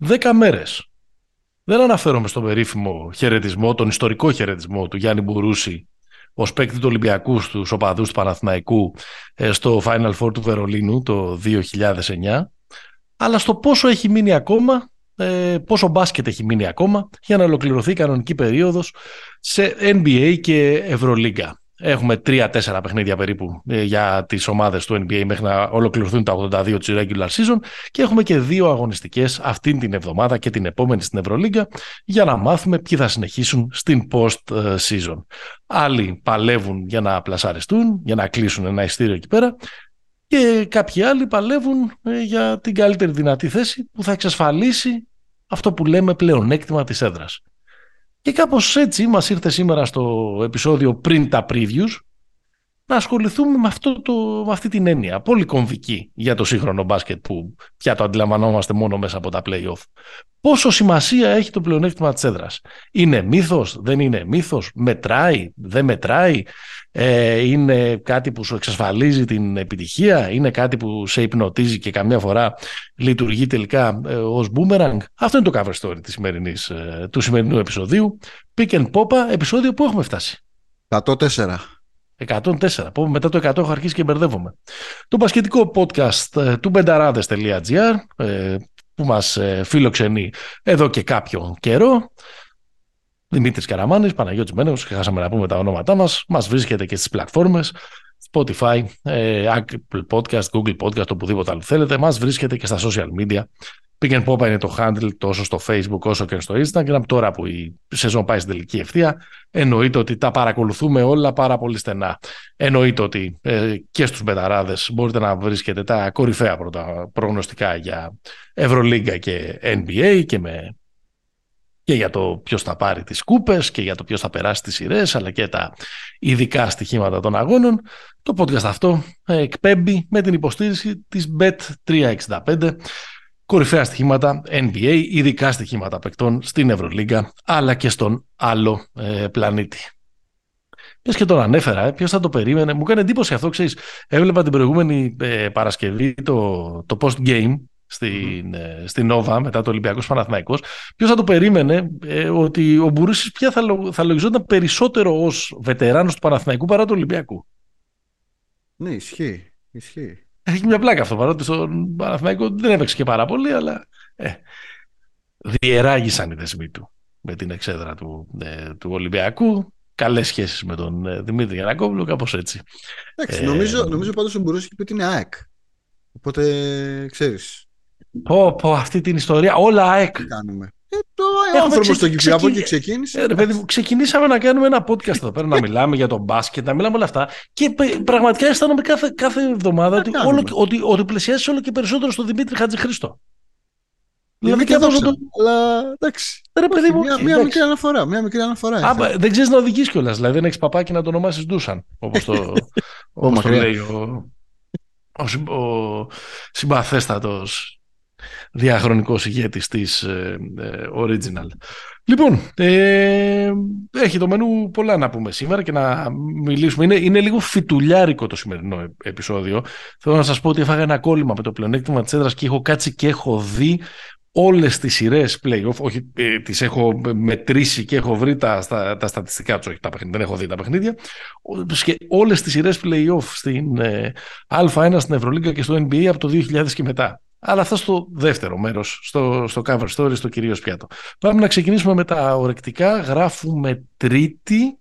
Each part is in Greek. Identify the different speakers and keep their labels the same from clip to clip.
Speaker 1: Δέκα μέρες. Δεν αναφέρομαι στον περίφημο χαιρετισμό, τον ιστορικό χαιρετισμό του Γιάννη Μπουρούση ως παίκτη του Ολυμπιακού στους οπαδούς του Παναθηναϊκού ε, στο Final Four του Βερολίνου το 2009, αλλά στο πόσο έχει μείνει ακόμα, ε, πόσο μπάσκετ έχει μείνει ακόμα για να ολοκληρωθεί η κανονική περίοδος σε NBA και Ευρωλίγκα. Έχουμε τρία-τέσσερα παιχνίδια περίπου ε, για τις ομάδες του NBA μέχρι να ολοκληρωθούν τα 82 της regular season και έχουμε και δύο αγωνιστικές αυτήν την εβδομάδα και την επόμενη στην Ευρωλίγκα για να μάθουμε ποιοι θα συνεχίσουν στην post-season. Άλλοι παλεύουν για να πλασαριστούν, για να κλείσουν ένα ειστήριο εκεί πέρα και κάποιοι άλλοι παλεύουν ε, για την καλύτερη δυνατή θέση που θα εξασφαλίσει αυτό που λέμε πλεονέκτημα της έδρας. Και κάπως έτσι μας ήρθε σήμερα στο επεισόδιο πριν τα previews να ασχοληθούμε με, αυτό το, με αυτή την έννοια, πολύ κομβική για το σύγχρονο μπάσκετ που πια το αντιλαμβανόμαστε μόνο μέσα από τα play-off. Πόσο σημασία έχει το πλεονέκτημα της έδρας; Είναι μύθος, δεν είναι μύθος, μετράει, δεν μετράει, ε, είναι κάτι που σου εξασφαλίζει την επιτυχία, είναι κάτι που σε υπνοτίζει και καμιά φορά λειτουργεί τελικά ε, ως boomerang; Αυτό είναι το cover story της σημερινής, ε, του σημερινού επεισοδίου. Pick and Popa, επεισόδιο που έχουμε φτάσει.
Speaker 2: 104.
Speaker 1: 104. Πω, μετά το 100 έχω αρχίσει και μπερδεύομαι. Το πασχετικό podcast ε, του μπενταράδες.gr ε, που μας ε, φιλοξενεί εδώ και κάποιο καιρό. Δημήτρης Καραμάνης, Παναγιώτης Μένος, χάσαμε να πούμε τα ονόματά μας. Μας βρίσκεται και στις πλατφόρμες Spotify, Apple Podcast, Google Podcast, οπουδήποτε άλλο θέλετε. Μας βρίσκεται και στα social media Pick and Pop είναι το handle τόσο στο Facebook όσο και στο Instagram. Τώρα που η σεζόν πάει στην τελική ευθεία, εννοείται ότι τα παρακολουθούμε όλα πάρα πολύ στενά. Εννοείται ότι ε, και στους μπεταράδες μπορείτε να βρίσκετε τα κορυφαία πρώτα προγνωστικά για Ευρωλίγκα και NBA και, με, και για το ποιος θα πάρει τις κούπες και για το ποιος θα περάσει τις σειρές αλλά και τα ειδικά στοιχήματα των αγώνων. Το podcast αυτό ε, εκπέμπει με την υποστήριξη της Bet365 κορυφαία στοιχήματα NBA, ειδικά στοιχήματα παικτών στην Ευρωλίγκα, αλλά και στον άλλο ε, πλανήτη. Ποιο και τον ανέφερα, ε, ποιος θα το περίμενε. Μου έκανε εντύπωση αυτό, ξέρεις. Έβλεπα την προηγούμενη ε, Παρασκευή το, το post-game στην, mm στην Nova μετά το Ολυμπιακός Παναθηναϊκός. Ποιος θα το περίμενε ε, ότι ο Μπουρούσης πια θα, θα λογιζόταν περισσότερο ως βετεράνος του Παναθηναϊκού παρά του Ολυμπιακού.
Speaker 2: Ναι, ισχύει. ισχύει.
Speaker 1: Έχει μια πλάκα αυτό παρότι στον Παναθηναϊκό δεν έπαιξε και πάρα πολύ, αλλά ε, διεράγησαν οι δεσμοί του με την εξέδρα του, ε, του Ολυμπιακού. Καλές σχέσεις με τον ε, Δημήτρη Γιανακόπουλο, κάπως έτσι.
Speaker 2: Εντάξει, ε, νομίζω, νομίζω πάντως ο Μπουρούση είπε ότι είναι ΑΕΚ. Οπότε ξέρεις.
Speaker 1: Πω, πω, αυτή την ιστορία. Όλα ΑΕΚ.
Speaker 2: Κάνουμε. Ε, το άνθρωπο στο Κυπριακό και ξεκίνησε.
Speaker 1: Ε, παιδί, ξεκινήσαμε να κάνουμε ένα podcast εδώ πέρα, να μιλάμε για τον μπάσκετ, να μιλάμε όλα αυτά. Και πραγματικά αισθάνομαι κάθε, κάθε εβδομάδα ότι, όλο, ότι, ότι πλησιάζει όλο και περισσότερο στον Δημήτρη Χατζηχρήστο.
Speaker 2: Δηλαδή και αυτό το. Αλλά εντάξει.
Speaker 1: Ρε, παιδί μου,
Speaker 2: μια, μια μικρή αναφορά. Μια μικρή αναφορά
Speaker 1: Α, δεν ξέρεις να οδηγείς κιόλας. Δηλαδή δεν έχεις παπάκι να το ονομάσεις Ντούσαν. Όπως το, όπως το λέει ο, ο, ο συμπαθέστατος διαχρονικός ηγέτης της ε, ε, Original. Λοιπόν, ε, έχει το μενού πολλά να πούμε σήμερα και να μιλήσουμε. Είναι, είναι λίγο φιτουλιάρικο το σημερινό επεισόδιο. Θέλω να σας πω ότι έφαγα ένα κόλλημα με το πλεονέκτημα της έδρας και έχω κάτσει και έχω δει όλες τις σειρές play-off, όχι ε, τις έχω μετρήσει και έχω βρει τα, τα, τα στατιστικά τους, όχι τα παιχνίδια, δεν έχω δει τα παιχνίδια, και όλες τις σειρές play-off στην ε, Α1, στην Ευρωλίγκα και στο NBA από το 2000 και μετά. Αλλά αυτός στο δεύτερο μέρος, στο, στο cover story, στο κυρίως πιάτο. Πάμε να ξεκινήσουμε με τα ορεκτικά. Γράφουμε Τρίτη,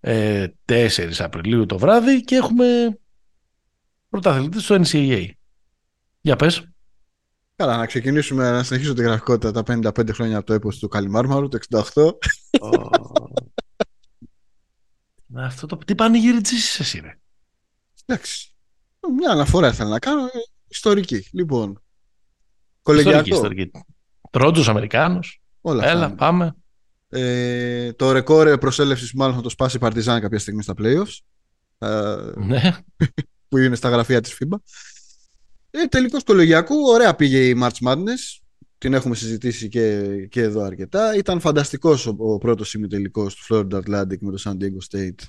Speaker 1: ε, 4 Απριλίου το βράδυ και έχουμε πρωταθλητή στο NCAA. Για πες.
Speaker 2: Καλά, να ξεκινήσουμε να συνεχίσω τη γραφικότητα τα 55 χρόνια από το έπος του Καλιμάρμαρου, το 68.
Speaker 1: Αυτό το... Τι πανηγυριτζήσεις εσύ, ρε.
Speaker 2: Εντάξει. Μια αναφορά ήθελα να κάνω. Ιστορική. Λοιπόν. Κολεγιακό. Ιστορική, ιστορική.
Speaker 1: Τρότζο Αμερικάνος.
Speaker 2: Όλα
Speaker 1: Έλα, αυτά. πάμε.
Speaker 2: Ε, το ρεκόρ προσέλευσης μάλλον θα το σπάσει η Παρτιζάν κάποια στιγμή στα playoffs.
Speaker 1: Ναι.
Speaker 2: που είναι στα γραφεία της FIBA. Ε, τελικώς του Λογιακού, ωραία πήγε η March Madness. Την έχουμε συζητήσει και, και εδώ αρκετά. Ήταν φανταστικός ο, ο πρώτος ημιτελικός του Florida Atlantic με το San Diego State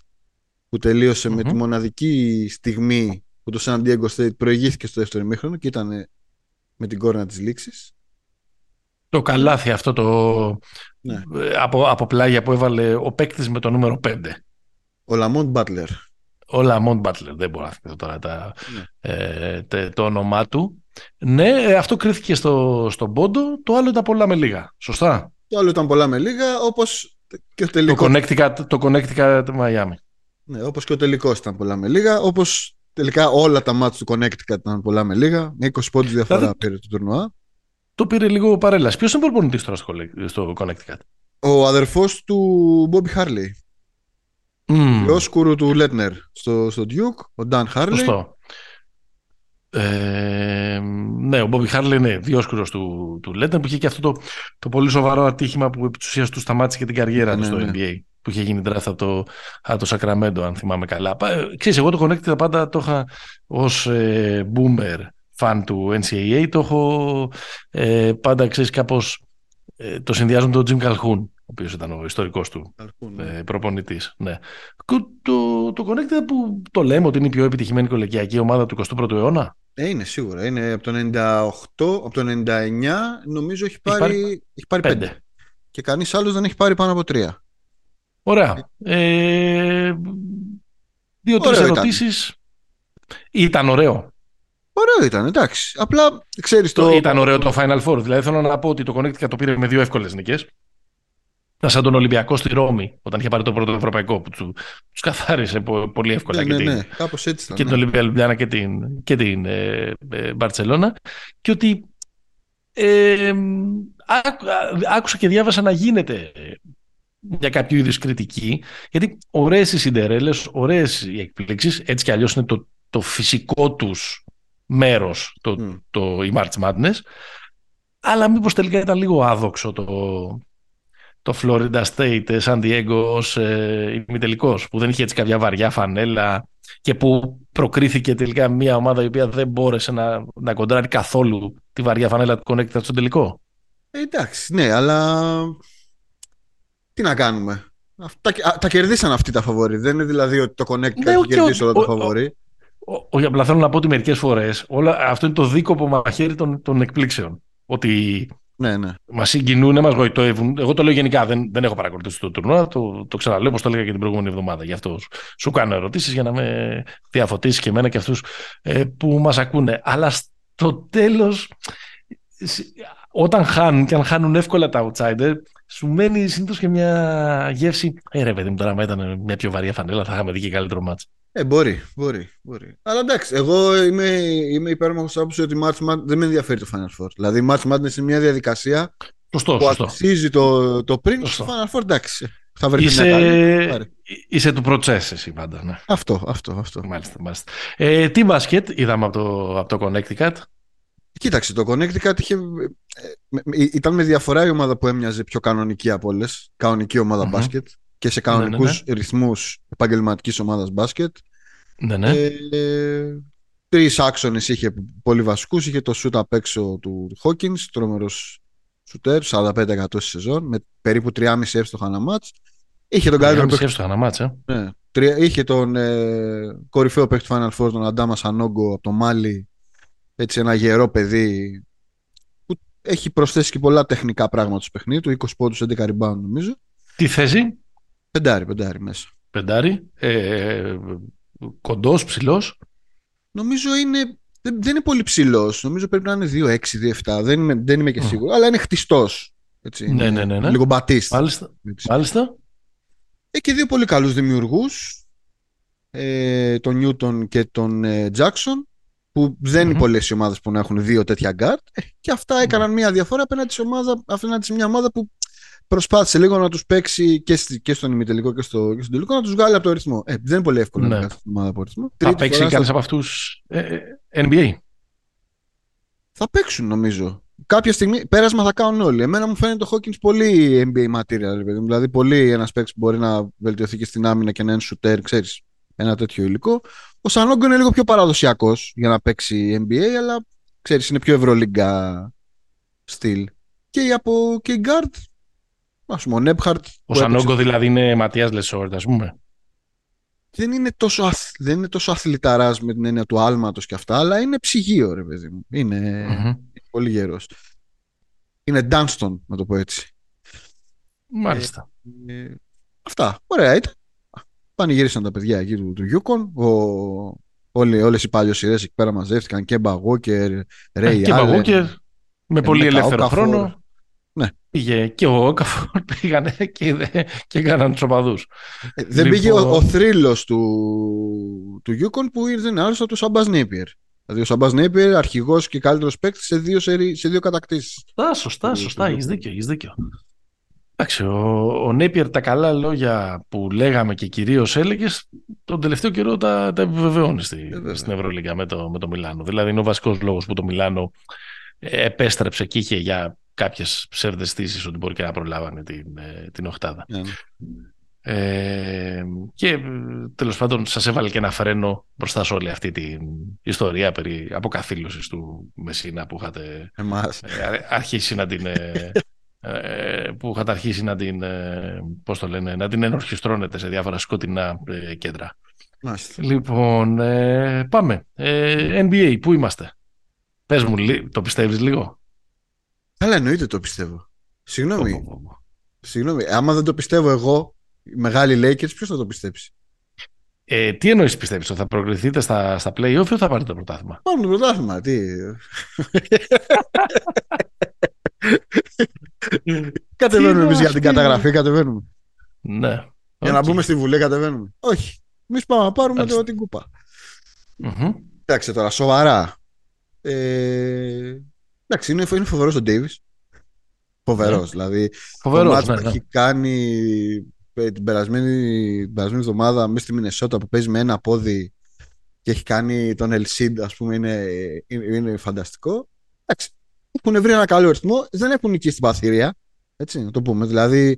Speaker 2: που τελειωσε με τη μοναδική στιγμή που το San Diego State προηγήθηκε στο δεύτερο ημίχρονο και ήταν με την κόρνα της λήξης.
Speaker 1: Το καλάθι αυτό το
Speaker 2: Ναι.
Speaker 1: από, από πλάγια που έβαλε ο παίκτης με το νούμερο 5.
Speaker 2: Ο Λαμόντ Μπάτλερ.
Speaker 1: Ο Λαμόντ Μπάτλερ, δεν μπορώ να θυμηθώ τώρα τα,
Speaker 2: Ναι.
Speaker 1: ε, τε- το όνομά του. Ναι, ε, αυτό κρίθηκε στο, στον πόντο, το άλλο ήταν πολλά με λίγα. Σωστά;
Speaker 2: Το άλλο ήταν πολλά με λίγα, όπως και ο
Speaker 1: Το
Speaker 2: τελικός.
Speaker 1: Connecticut, το Connecticut Miami.
Speaker 2: Ναι, όπως και ο τελικός ήταν πολλά με λίγα, όπως τελικά όλα τα μάτια του Connecticut ήταν πολλά με λίγα. Με 20 πόντους διαφορά
Speaker 1: Δηλαδή-
Speaker 2: πήρε το τουρνουά.
Speaker 1: Το πήρε λίγο παρέλαση. Ποιος είναι προπονητής τώρα στο, Collect- στο Connecticut;
Speaker 2: Ο αδερφός του Bobby Harley.
Speaker 1: Μμμ,
Speaker 2: Διόσκουρου του Λέτνερ στο, στο Duke, ο Dan Harley.
Speaker 1: Σωστό. Ε, ναι, ο Bobby Harley είναι διόσκουρος του, του Λέtten που είχε και αυτό το, το πολύ σοβαρό ατύχημα που επί της ουσίας του σταμάτησε και την καριέρα του
Speaker 2: Ναι,
Speaker 1: στο
Speaker 2: ναι.
Speaker 1: NBA που είχε γίνει draft από το, από το Sacramento αν θυμάμαι καλά. Πα- ε, Ξέρεις, εγώ το Connecticut πάντα το είχα ως ε, boomer fan του NCAA το έχω ε, πάντα ξέρεις κάπως ε, το συνδυάζω με τον Jim Calhoun ο οποίος ήταν ο ιστορικός του
Speaker 2: Ναι.
Speaker 1: ε, προπονητής. Ναι. Κο- Το, το Connecticut που το λέμε ότι είναι η πιο επιτυχημένη κολεγιακή ομάδα του 21ου αιώνα;
Speaker 2: Ε, είναι σίγουρα. Είναι από το 98, από το 99 νομίζω έχει πάρει,
Speaker 1: πάρει
Speaker 2: έχει πάρει
Speaker 1: Πέντε.
Speaker 2: 5. Και κανείς άλλος δεν έχει πάρει πάνω από 3.
Speaker 1: Ωραία. Ε, Δύο-τρεις
Speaker 2: Ωραίο ήταν.
Speaker 1: ερωτήσεις. Ήταν ωραίο.
Speaker 2: Ωραίο ήταν, εντάξει. Απλά ξέρεις το...
Speaker 1: Το... Ήταν ωραίο το Final Four. Δηλαδή θέλω να πω ότι το Connecticut το πήρε με δύο εύκολες νίκες. Ήταν σαν τον Ολυμπιακό στη Ρώμη, όταν είχε πάρει το πρώτο ευρωπαϊκό, που του τους καθάρισε πο- πολύ εύκολα
Speaker 2: ναι,
Speaker 1: και,
Speaker 2: ναι,
Speaker 1: την,
Speaker 2: ναι, κάπως έτσι ήταν.
Speaker 1: και
Speaker 2: ναι.
Speaker 1: την Ολυμπία Λουμπλιάνα και την, και την ε, ε, Μπαρτσελώνα. Και ότι ε, άκου- α- άκουσα και διάβασα να γίνεται ε, για κάποιο είδους κριτική, γιατί ωραίες οι Σιντερέλες, ωραίες οι εκπλήξεις, έτσι κι αλλιώς είναι το, το φυσικό τους μέρος το,
Speaker 2: Μμ.
Speaker 1: το, η March Madness. Αλλά μήπως τελικά ήταν λίγο άδοξο το, το Florida State ε, San Diego ως ε, ημιτελικός, που δεν είχε έτσι κάποια βαριά φανέλα και που προκρίθηκε τελικά μια ομάδα η οποία δεν μπόρεσε να, να κοντράρει καθόλου τη βαριά φανέλα του Connecticut στον τελικό.
Speaker 2: Ε, εντάξει, ναι, αλλά τι να κάνουμε; Αυτά, τα, τα κερδίσαν αυτοί τα φαβορί. Δεν είναι δηλαδή ότι το Connecticut
Speaker 1: Ναι,
Speaker 2: έχει
Speaker 1: οκ,
Speaker 2: κερδίσει όλα τα
Speaker 1: ο- ο-
Speaker 2: φαβορί.
Speaker 1: Ο- Όχι, απλά θέλω να πω ότι μερικές φορές όλα, αυτό είναι το δίκοπο μαχαίρι των, των εκπλήξεων. Ότι
Speaker 2: Ναι, ναι.
Speaker 1: Μας συγκινούν, μας γοητεύουν. Εγώ το λέω γενικά, δεν, δεν έχω παρακολουθήσει το τουρνουά, το, το ξαναλέω όπως το έλεγα και την προηγούμενη εβδομάδα. Γι' αυτό σου- σου κάνω ερωτήσεις για να με διαφωτίσεις και εμένα και αυτούς ε, που μας ακούνε. Αλλά στο τέλος, όταν χάνουν και αν χάνουν εύκολα τα outsider, σου μένει συνήθως και μια γεύση. Ε, ρε παιδί μου, τώρα, άμα ήταν μια πιο βαριά φανέλα, θα είχαμε δει και καλύτερο μάτς.
Speaker 2: Ε, μπορεί, μπορεί, μπορεί. Αλλά εντάξει, εγώ είμαι, είμαι υπέρμαχος άποψης ότι η March Madness δεν με ενδιαφέρει το Final Four. Δηλαδή η March Madness είναι μια διαδικασία
Speaker 1: Σωστό,
Speaker 2: που
Speaker 1: σωστό.
Speaker 2: αξίζει το, το πριν
Speaker 1: Σωστό.
Speaker 2: στο Final Four. Εντάξει, θα βρεθεί μια καλή.
Speaker 1: Είσαι,
Speaker 2: πάρε.
Speaker 1: είσαι του προτσέσαι εσύ πάντα, ναι.
Speaker 2: Αυτό, αυτό, αυτό.
Speaker 1: Μάλιστα, μάλιστα. Ε, τι μπάσκετ είδαμε από το, από το Connecticut.
Speaker 2: Κοίταξε, το Connecticut είχε, ε, με- με- ήταν με διαφορά η ομάδα που έμοιαζε πιο κανονική από όλες. Κανονική ομάδα
Speaker 1: Μμμ.
Speaker 2: μπάσκετ και σε
Speaker 1: Ναι, ναι,
Speaker 2: κανονικού ρυθμούς επαγγελματικής ομάδας μπάσκετ.
Speaker 1: Ναι, ναι.
Speaker 2: Ε, Τρεις άξονες είχε πολύ βασικούς. Είχε το σουτ απ' έξω του Hawkins, τρομερός σουτέρ, 45% στη σεζόν, με περίπου 3,5 εύστοχα ένα μάτς. Είχε τον καλύτερο
Speaker 1: Κάνουμε
Speaker 2: παίκτη.
Speaker 1: σκέψη στο Χαναμάτσα.
Speaker 2: Ναι. Τρία- Είχε τον ε, κορυφαίο παίκτη του Final Four, τον Αντάμα Σανόγκο από το Μάλι. Έτσι, ένα γερό παιδί που έχει προσθέσει και πολλά τεχνικά πράγματα στο παιχνίδι του. 20 πόντους, 11 rebound νομίζω.
Speaker 1: Τι θέση,
Speaker 2: Πεντάρι, πεντάρι μέσα.
Speaker 1: πεντάρι, ε, κοντός, ψηλός.
Speaker 2: Νομίζω είναι. Δεν, δεν είναι πολύ ψηλός. Νομίζω πρέπει να είναι 2-6, 2-7. Δεν είμαι, δεν είμαι και
Speaker 1: Μμ.
Speaker 2: σίγουρος. Αλλά είναι χτιστός.
Speaker 1: Ναι, ναι, ναι, ναι.
Speaker 2: Λίγο μπατίστη.
Speaker 1: Μάλιστα, μάλιστα.
Speaker 2: Έχει και δύο πολύ καλούς δημιουργούς. Ε, τον Νιούτον και τον ε, Τζάκσον. Που δεν είναι
Speaker 1: Μμμ.
Speaker 2: πολλές οι ομάδες που να έχουν δύο τέτοια γκάρτ. Ε, και αυτά έκαναν μια διαφορά απέναντι σε, ομάδα, απέναντι σε μια ομάδα που προσπάθησε λίγο να τους παίξει και, στη, και στον ημιτελικό και, στο, και στον τελικό να τους βγάλει από το ρυθμό. Ε, δεν είναι πολύ εύκολο
Speaker 1: Ναι.
Speaker 2: να βγάλει την ομάδα από το ρυθμό.
Speaker 1: Θα
Speaker 2: Τρίτη
Speaker 1: παίξει
Speaker 2: φορά
Speaker 1: κανείς
Speaker 2: στο-
Speaker 1: από αυτούς ε, ε, NBA.
Speaker 2: Θα παίξουν νομίζω. Κάποια στιγμή πέρασμα θα κάνουν όλοι. Εμένα μου φαίνεται το Hawkins πολύ NBA material. ρε παιδί μου. Δηλαδή, πολύ ένας παίκτης που μπορεί να βελτιωθεί και στην άμυνα και να είναι shooter, ξέρεις. Ένα τέτοιο υλικό. Ο Σανόγκο είναι λίγο πιο παραδοσιακός για να παίξει NBA, αλλά ξέρεις, είναι πιο ευρωλίγκα στυλ. Και από και οι guard, ας πούμε, ο Νέμπχαρντ.
Speaker 1: Ο Σανόγκο δηλαδή είναι Ματίας Λεσόρτ, ας πούμε.
Speaker 2: Δεν είναι, τόσο, δεν είναι τόσο αθληταράς με την έννοια του άλματος και αυτά, αλλά είναι ψυγείο, ρε παιδί μου. Είναι mm-hmm. πολύ γερός. Είναι Dunston, να το πω έτσι.
Speaker 1: Μάλιστα.
Speaker 2: Ε, ε, αυτά. Ωραία ήταν. Πανηγύρισαν τα παιδιά εκεί του, του Yukon. Ο, όλοι, όλες οι παλιοσυρές εκεί πέρα μαζεύτηκαν και Μπαγούκερ, Ρέι
Speaker 1: Και Μπαγούκερ με πολύ ελεύθερο χρόνο.
Speaker 2: Ναι.
Speaker 1: Πήγε και ο Όκαφορ πήγανε και, και έκαναν τους οπαδούς.
Speaker 2: Ε, δεν λοιπόν... πήγε ο, ο θρύλος του, του Yukon που ήρθε άλλο από του Σαμπάς Νίπιερ. Δηλαδή ο Σαμπάς Νίπιερ αρχηγός και καλύτερος παίκτης σε δύο, σε δύο κατακτήσεις.
Speaker 1: Σωστά, σωστά, σωστά. Έχεις δίκιο. Έχεις δίκιο. Εντάξει, ο, ο Νέπιερ τα καλά λόγια που λέγαμε και κυρίως έλεγες, τον τελευταίο καιρό τα, τα επιβεβαιώνεις στη, ε, στην Ευρωλίγα με το, με το Μιλάνο. Δηλαδή είναι ο βασικός λόγος που το Μιλάνο επέστρεψε και είχε για κάποιες ψευδεστήσει ότι μπορεί και να προλάβανε την, ε, την οχτάδα. Yeah. Ναι. Ε, και τέλος πάντων σας έβαλε και ένα φρένο μπροστά σε όλη αυτή την ιστορία περί αποκαθήλωσης του Μεσίνα που είχατε ε, αρχίσει να την ε, ε, που είχατε αρχίσει να την, ε, πώς το λένε, να την ενορχιστρώνετε σε διάφορα σκοτεινά ε, κέντρα.
Speaker 2: Μάλιστα.
Speaker 1: Λοιπόν, πάμε. NBA, πού είμαστε; Πες μου, το πιστεύεις λίγο;
Speaker 2: Καλά, εννοείται το πιστεύω. Συγγνώμη. Συγγνώμη. Άμα δεν το πιστεύω εγώ, οι μεγάλοι Lakers, ποιος θα το πιστέψει;
Speaker 1: Ε, τι εννοείς πιστεύεις, ότι θα προκριθείτε στα, στα play-off ή θα πάρετε το πρωτάθλημα;
Speaker 2: Πάμε το πρωτάθλημα, τι. κατεβαίνουμε εμείς για την καταγραφή, κατεβαίνουμε.
Speaker 1: Ναι.
Speaker 2: Για να μπούμε στη Βουλή, κατεβαίνουμε. Όχι. Εμείς πάμε να πάρουμε το, την κούπα. Εντάξει τώρα, σοβαρά. Ε, εντάξει, είναι, είναι φοβερός ο Ντέιβις. Φοβερός. Ναι. Δηλαδή,
Speaker 1: Φοβερός,
Speaker 2: το μάτς ναι, έχει κάνει ε, την περασμένη, την περασμένη εβδομάδα μέσα στη Μινεσότα που παίζει με ένα πόδι και έχει κάνει τον Ελσίντ, ας πούμε, είναι, είναι, είναι φανταστικό. Εντάξει, έχουν βρει ένα καλό ρυθμό, δεν έχουν νικήσει την παθήρια. Έτσι, να το πούμε. Δηλαδή,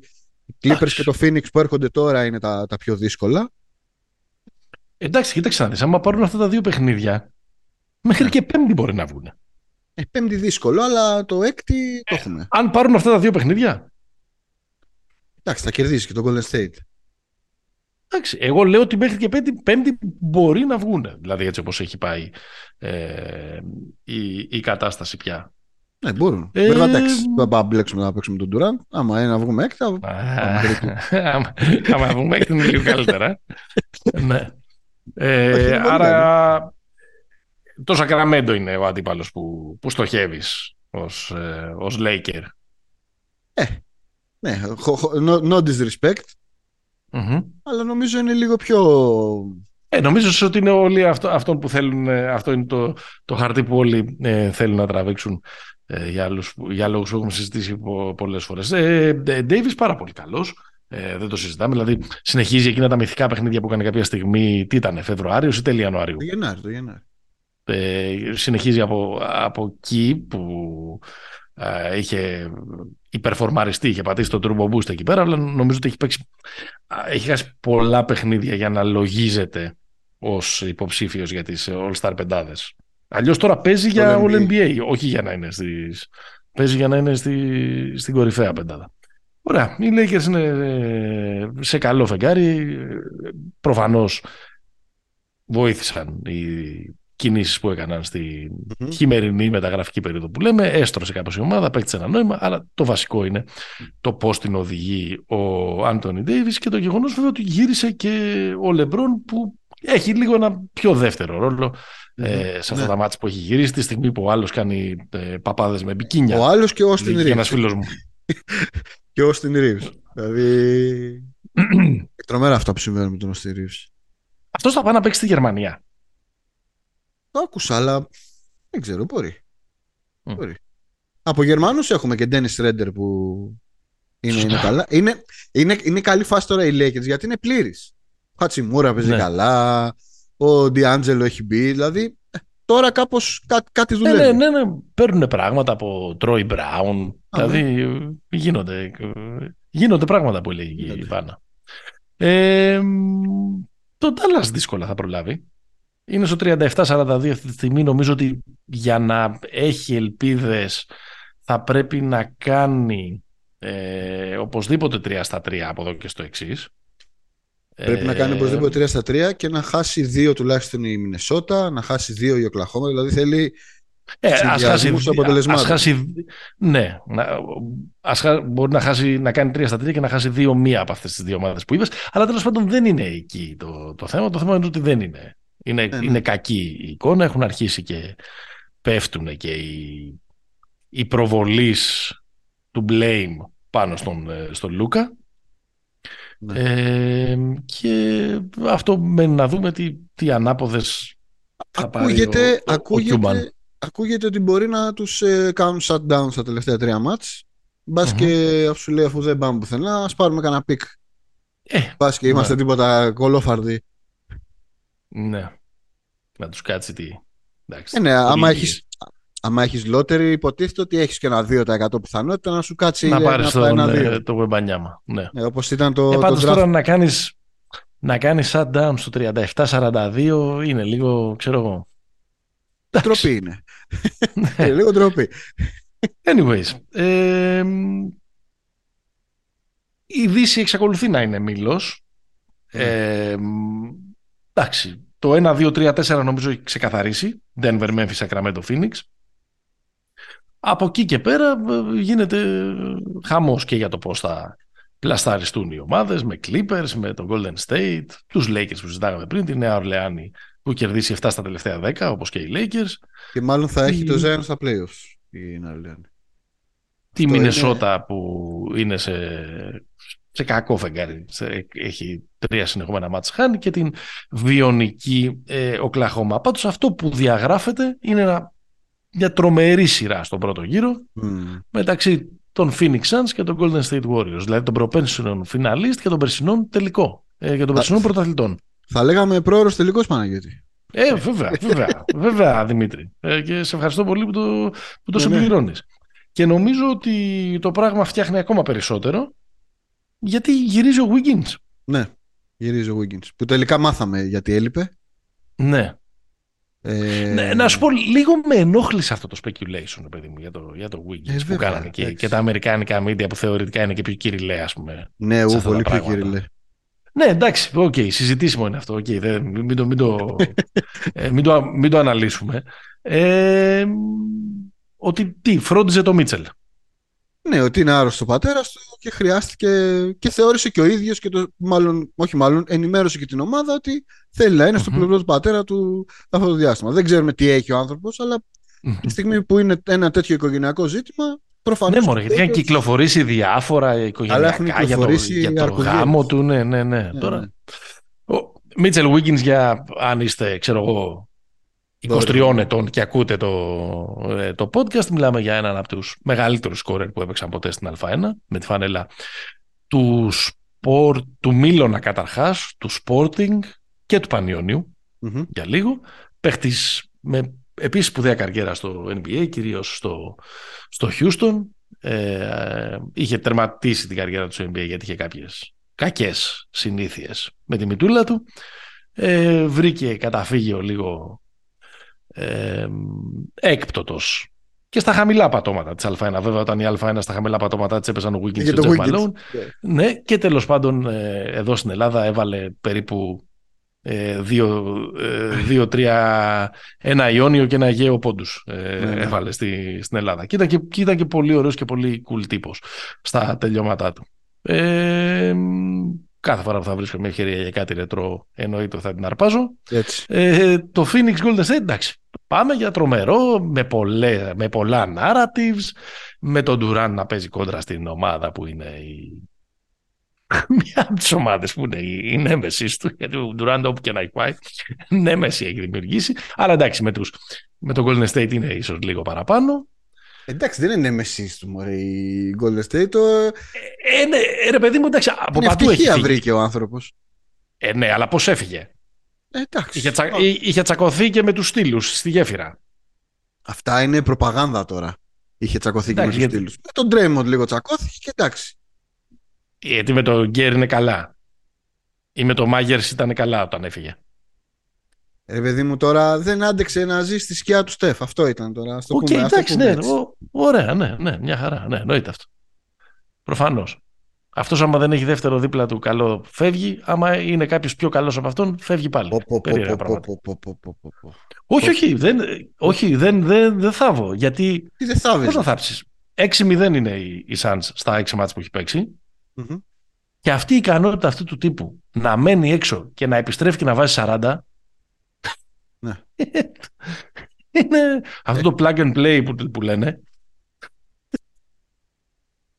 Speaker 2: οι Clippers και το Phoenix που έρχονται τώρα είναι τα, τα πιο δύσκολα.
Speaker 1: Εντάξει, κοίταξε να δεις, άμα πάρουν αυτά τα δύο παιχνίδια, μέχρι ναι. και πέμπτη μπορεί να βγουν.
Speaker 2: Ε, πέμπτη δύσκολο, αλλά το έκτη το έχουμε.
Speaker 1: αν πάρουν αυτά τα δύο παιχνίδια.
Speaker 2: Εντάξει, θα κερδίσεις και το Golden State.
Speaker 1: Εντάξει, εγώ λέω ότι μέχρι και πέμπτη, πέμπτη μπορεί να βγουν. Δηλαδή έτσι όπως έχει πάει ε, η, η κατάσταση πια.
Speaker 2: Ναι, μπορούν. Ε... Βέβαια, εντάξει, δεν πάμε μπλέξουμε να παίξουμε τον Τουράν. Άμα είναι να βγούμε έκτα.
Speaker 1: Άμα βγούμε έκτα είναι λίγο καλύτερα. ναι. Ε, άρα, το Σακραμέντο είναι ο αντίπαλος που, που στοχεύεις ως, ε, ως Laker.
Speaker 2: Ε, ναι, no, no disrespect. Mm-hmm. Αλλά νομίζω είναι λίγο πιο
Speaker 1: ε, νομίζω ότι είναι όλοι αυτό, αυτό που θέλουν, ε, αυτό είναι το, το χαρτί που όλοι ε, θέλουν να τραβήξουν ε, για, άλλους, για λόγους που έχουμε συζητήσει πολλές φορές. Ε, Davis πάρα πολύ καλός. Ε, δεν το συζητάμε. Δηλαδή, συνεχίζει εκείνα τα μυθικά παιχνίδια που έκανε κάποια στιγμή. Τι ήταν, Φεβρουάριος ή τέλη Ιανουαρίου.
Speaker 2: Το Γενάρη, το Γενάρη.
Speaker 1: Ε, συνεχίζει από, από εκεί που ε, είχε υπερφορμαριστεί, είχε πατήσει το turbo boost εκεί πέρα, αλλά νομίζω ότι έχει παίξει, έχει χάσει πολλά παιχνίδια για να λογίζεται ως υποψήφιος για τις All-Star πεντάδες. Αλλιώς τώρα παίζει για All NBA, NBA όχι για να είναι στις... Παίζει για να είναι στη... στην κορυφαία πεντάδα. Ωραία. Οι Lakers είναι ε, σε καλό φεγγάρι. Προφανώς βοήθησαν οι κινήσεις που έκαναν στη mm χειμερινή μεταγραφική περίοδο που λέμε. Έστρωσε κάπως η ομάδα, παίκτησε ένα νόημα, αλλά το βασικό είναι το πώς την οδηγεί ο Άντωνι Ντέιβις και το γεγονός βέβαια ότι γύρισε και ο Λεμπρόν που έχει λίγο ένα πιο δεύτερο ρόλο ε, σε αυτά ναι. τα μάτια που έχει γυρίσει τη στιγμή που ο άλλος κάνει ε, παπάδες με μπικίνια.
Speaker 2: Ο άλλος και ο Όστιν Ρίβ.
Speaker 1: Ένας φίλος μου.
Speaker 2: και ο Όστιν Ρίβ. Δηλαδή. τρομερά αυτά που συμβαίνουν με τον Όστιν Ρίβ.
Speaker 1: Αυτός θα πάει να παίξει στη Γερμανία.
Speaker 2: Το άκουσα, αλλά δεν ξέρω, μπορεί. Mm. μπορεί. Από Γερμανούς έχουμε και Ντένι Ρέντερ που είναι, είναι καλά. Είναι, είναι, είναι καλή φάση τώρα οι Lakers γιατί είναι πλήρης. Χατσιμούρα παίζει ναι. καλά ο Ντιάντζελο έχει μπει. Δηλαδή ε, τώρα κάπως κά, κάτι δουλεύει.
Speaker 1: Ναι, ναι, ναι, ναι. Παίρνουν πράγματα από Τρόι Μπράουν. Δηλαδή ναι. γίνονται, γίνονται πράγματα που λέει η Βάνα. Ε, το Dallas δύσκολα θα προλάβει. Είναι στο 37-42 αυτή τη στιγμή. Νομίζω ότι για να έχει ελπίδες θα πρέπει να κάνει ε, οπωσδήποτε 3 στα 3 από εδώ και στο εξής.
Speaker 2: Πρέπει να κάνει οπωσδήποτε 3 στα 3 και να χάσει 2 τουλάχιστον η Μινεσότα, να χάσει 2 η Οκλαχώμα. Δηλαδή θέλει
Speaker 1: ε, ας χάσει, ας χάσει, ναι, ας, μπορεί να, χάσει, να κάνει 3 στα 3 και να χάσει 2 μία από αυτές τις δύο ομάδες που είπες, αλλά τέλος πάντων δεν είναι εκεί το, το θέμα. Το θέμα είναι ότι δεν είναι. Είναι, ε, είναι κακή η εικόνα, έχουν αρχίσει και πέφτουν και οι, οι προβολείς του blame πάνω στον, ε, στον Λούκα. Ναι. Ε, και αυτό μένει να δούμε τι, τι ανάποδες θα ακούγεται,
Speaker 2: πάρει ο, ακούγεται, ακούγεται ότι μπορεί να τους ε, κάνουν shutdown στα τελευταία τρία ματς. Μπας mm-hmm. και αφού σου λέει αφού δεν πάμε πουθενά, ας πάρουμε κανένα pick. Ε, Μπας και είμαστε ναι. τίποτα κολόφαρδοι.
Speaker 1: Ναι. Να τους κάτσει τι.
Speaker 2: Εντάξει, ε, ναι, άμα έχεις, άμα έχεις λότερη, υποτίθεται ότι έχεις και ένα 2% πιθανότητα να σου κάτσει
Speaker 1: να πάρεις το, ένα ναι, το Βεμπανιάμα. Ναι.
Speaker 2: Ε, όπως ήταν το,
Speaker 1: ε,
Speaker 2: πάντως
Speaker 1: το τώρα να κάνεις, να κάνεις shutdown στο 37-42 είναι λίγο, ξέρω εγώ.
Speaker 2: Τροπή είναι. είναι λίγο τροπή.
Speaker 1: Anyways, ε, η Δύση εξακολουθεί να είναι μήλος. Ε, εντάξει, το 1-2-3-4 νομίζω έχει ξεκαθαρίσει. Denver, Memphis, Sacramento, Phoenix. Από εκεί και πέρα ε, γίνεται χαμός και για το πώς θα πλασταριστούν οι ομάδες με Clippers, με το Golden State, τους Lakers που συζητάγαμε πριν, τη Νέα Ορλεάνη που κερδίσει 7 στα τελευταία 10 όπως και οι Lakers.
Speaker 2: Και μάλλον θα έχει το Zion στα playoffs η Νέα Ορλεάνη.
Speaker 1: Τη Μινεσότα που είναι σε σε κακό φεγγάρι. Έχει τρία συνεχόμενα μάτς χάνει και την βιονική ε, Οκλαχώμα. Πάντως αυτό που διαγράφεται είναι ένα, μια τρομερή σειρά στον πρώτο γύρο μεταξύ των Phoenix Suns και των Golden State Warriors. Δηλαδή των προπένσινων φιναλίστ και των περσινών τελικό. Ε, για των περσινών πρωταθλητών.
Speaker 2: Θα λέγαμε πρόωρος τελικός Παναγιώτη.
Speaker 1: Ε, βέβαια, βέβαια, βέβαια Δημήτρη. Ε, και σε ευχαριστώ πολύ που το, που το ναι, ναι. συμπληρώνεις. Και νομίζω ότι το πράγμα φτιάχνει ακόμα περισσότερο γιατί γυρίζει ο Wiggins.
Speaker 2: Ναι, γυρίζει ο Wiggins. Που τελικά μάθαμε γιατί έλειπε.
Speaker 1: Ναι. Ε... ναι να σου πω, λίγο με ενόχλησε αυτό το speculation, παιδί μου, για το, για το Wiggins ε, που κάνανε και, και, τα αμερικάνικα media που θεωρητικά είναι και πιο κυριλέ, ας πούμε.
Speaker 2: Ναι, εγώ πολύ πιο κυριλέ.
Speaker 1: Ναι, εντάξει, OK, okay, συζητήσιμο είναι αυτό. Okay, δεν, μην, το, μην, το, ε, μην, το, μην το αναλύσουμε. Ε, ότι τι, φρόντιζε το Μίτσελ.
Speaker 2: Ναι, ότι είναι άρρωστο ο πατέρας του και χρειάστηκε και θεώρησε και ο ίδιος και το. Μάλλον, όχι μάλλον, ενημέρωσε και την ομάδα ότι θέλει να ειναι στο πλευρό του πατέρα του αυτό το διάστημα. Δεν ξέρουμε τι έχει ο άνθρωπος, αλλά τη στιγμή που είναι ένα τέτοιο οικογενειακό ζήτημα, προφανώς.
Speaker 1: Ναι, μωρέ, γιατί έχει κυκλοφορήσει διάφορα οικογενειακά για το, για το γάμο του. Ναι, ναι, ναι. ναι Τώρα. Ναι. Ο Μίτσελ Wiggins για αν είστε, ξέρω εγώ, 23 ετών και ακούτε το, ε, το podcast, μιλάμε για έναν από τους μεγαλύτερους σκόρερ που έπαιξαν ποτέ στην Α1 με τη φανέλα του, σπορ, του Μίλωνα καταρχάς, του Sporting και του πανιονιου για λίγο. Παίχτης με επίσης σπουδαία καριέρα στο NBA, κυρίως στο, στο Houston. Ε, είχε τερματίσει την καριέρα του στο NBA γιατί είχε κάποιες κακές συνήθειες με τη μητούλα του. Ε, βρήκε καταφύγιο λίγο ε, έκπτωτος και στα χαμηλά πατώματα της Α1. Βέβαια, όταν η Α1 στα χαμηλά πατώματα της έπαιζαν ο Wiggins και, ο Jeff Malone. Ναι, και τέλος πάντων ε, εδώ στην Ελλάδα έβαλε περίπου ε, δύο, ε, δύο, τρία, ένα Ιόνιο και ένα Αιγαίο πόντους ε, ναι, ναι. έβαλε στη, στην Ελλάδα. Και ήταν και, και ήταν και πολύ ωραίος και πολύ cool τύπος στα τελειώματά του. Ε, κάθε φορά που θα βρίσκω μια ευκαιρία για κάτι ρετρό εννοείται θα την αρπάζω. Ε, το Phoenix Golden State, εντάξει, πάμε για τρομερό, με, πολλέ, με πολλά narratives, με τον Durant να παίζει κόντρα στην ομάδα που είναι η... μια από τις ομάδες που είναι η, η νέμεση του, γιατί ο Durant όπου και να έχει πάει, νέμεση έχει δημιουργήσει. Αλλά εντάξει, με, τους, με τον Golden State είναι ίσως λίγο παραπάνω.
Speaker 2: Εντάξει, δεν είναι νέμεσή του μωρέ, η Golden State. Το... Ε,
Speaker 1: ε, ναι, ρε παιδί μου, εντάξει, από είναι παντού έχει
Speaker 2: φύγει. βρήκε ο άνθρωπος.
Speaker 1: Ε, ναι, αλλά πώς έφυγε;
Speaker 2: Ε, εντάξει.
Speaker 1: Είχε, τσα... είχε τσακωθεί και με τους στύλους στη γέφυρα.
Speaker 2: Αυτά είναι προπαγάνδα τώρα. Είχε τσακωθεί εντάξει, και με τους γιατί... στύλους. Με τον Draymond λίγο τσακώθηκε και εντάξει.
Speaker 1: Γιατί με τον Κερ είναι καλά. Ή με το Μάιερς ήταν καλά όταν έφυγε.
Speaker 2: Ρε παιδί μου τώρα δεν άντεξε να ζει στη σκιά του Στεφ. Αυτό ήταν τώρα. Ας το
Speaker 1: Οκ,
Speaker 2: πούμε, ας το
Speaker 1: εντάξει,
Speaker 2: πούμε
Speaker 1: ναι,
Speaker 2: έτσι.
Speaker 1: ο- ωραία, ναι, ναι, μια χαρά. Ναι, εννοείται αυτό. Προφανώς. Αυτός, άμα δεν έχει δεύτερο δίπλα του καλό, φεύγει. Άμα είναι κάποιος πιο καλός από αυτόν, φεύγει πάλι.
Speaker 2: Πω, πω, πω,
Speaker 1: Περίεργα
Speaker 2: πω,
Speaker 1: πράγματα.
Speaker 2: πω, πω, πω, πω, πω, πω.
Speaker 1: Όχι, όχι, δεν, όχι, δεν, δεν, δεν θάβω. Γιατί
Speaker 2: Τι δεν θα
Speaker 1: πώ
Speaker 2: βρίσκει.
Speaker 1: θα θάψεις; 6-0 είναι η, η Suns στα 6 μάτς που έχει παίξει. Και αυτή η ικανότητα αυτού του τύπου να μένει έξω και να επιστρέφει και να βάζει 40.
Speaker 2: Ναι.
Speaker 1: είναι αυτό το plug and play που, που λένε.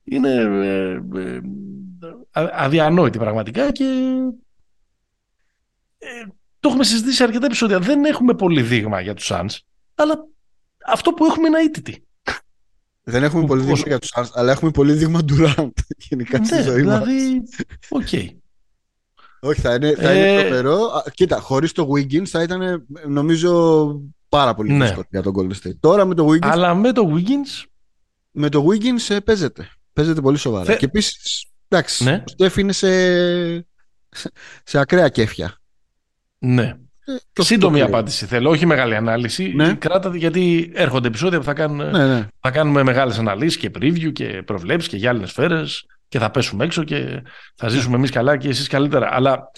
Speaker 1: Είναι ε, ε, α- αδιανόητη πραγματικά και ε, το έχουμε συζητήσει σε αρκετά επεισόδια. Δεν έχουμε πολύ δείγμα για τους Suns, αλλά αυτό που έχουμε είναι αήττητη.
Speaker 2: Δεν έχουμε
Speaker 1: Που-
Speaker 2: πολύ δείγμα
Speaker 1: όσο-
Speaker 2: για τους Suns, αλλά έχουμε πολύ δείγμα Durant γενικά στη
Speaker 1: Ναι,
Speaker 2: ζωή μας.
Speaker 1: δηλαδή, οκ.
Speaker 2: Όχι, θα είναι, θα
Speaker 1: Ε,
Speaker 2: είναι τρομερό. Α, Κοίτα, χωρίς το Wiggins θα ήταν ε, νομίζω πάρα πολύ
Speaker 1: Ναι.
Speaker 2: δύσκολο για τον Golden State. Τώρα με το Wiggins,
Speaker 1: Αλλά με το Wiggins,
Speaker 2: με το Wiggins ε, παίζεται. Παίζεται πολύ σοβαρά.
Speaker 1: Θε-
Speaker 2: Και επίσης, εντάξει,
Speaker 1: Ναι.
Speaker 2: ο Στεφ είναι σε, σε ακραία κέφια.
Speaker 1: ναι.
Speaker 2: Ε, το-
Speaker 1: Σύντομη
Speaker 2: το-
Speaker 1: απάντηση θέλω, όχι μεγάλη ανάλυση.
Speaker 2: Ναι.
Speaker 1: Κράτα, γιατί έρχονται επεισόδια που θα, κάνουν,
Speaker 2: Ναι, ναι.
Speaker 1: θα κάνουμε μεγάλες αναλύσεις και preview και προβλέψεις και γυάλινες σφαίρες και θα πέσουμε έξω και θα ζήσουμε εμείς καλά και εσείς καλύτερα. Αλλά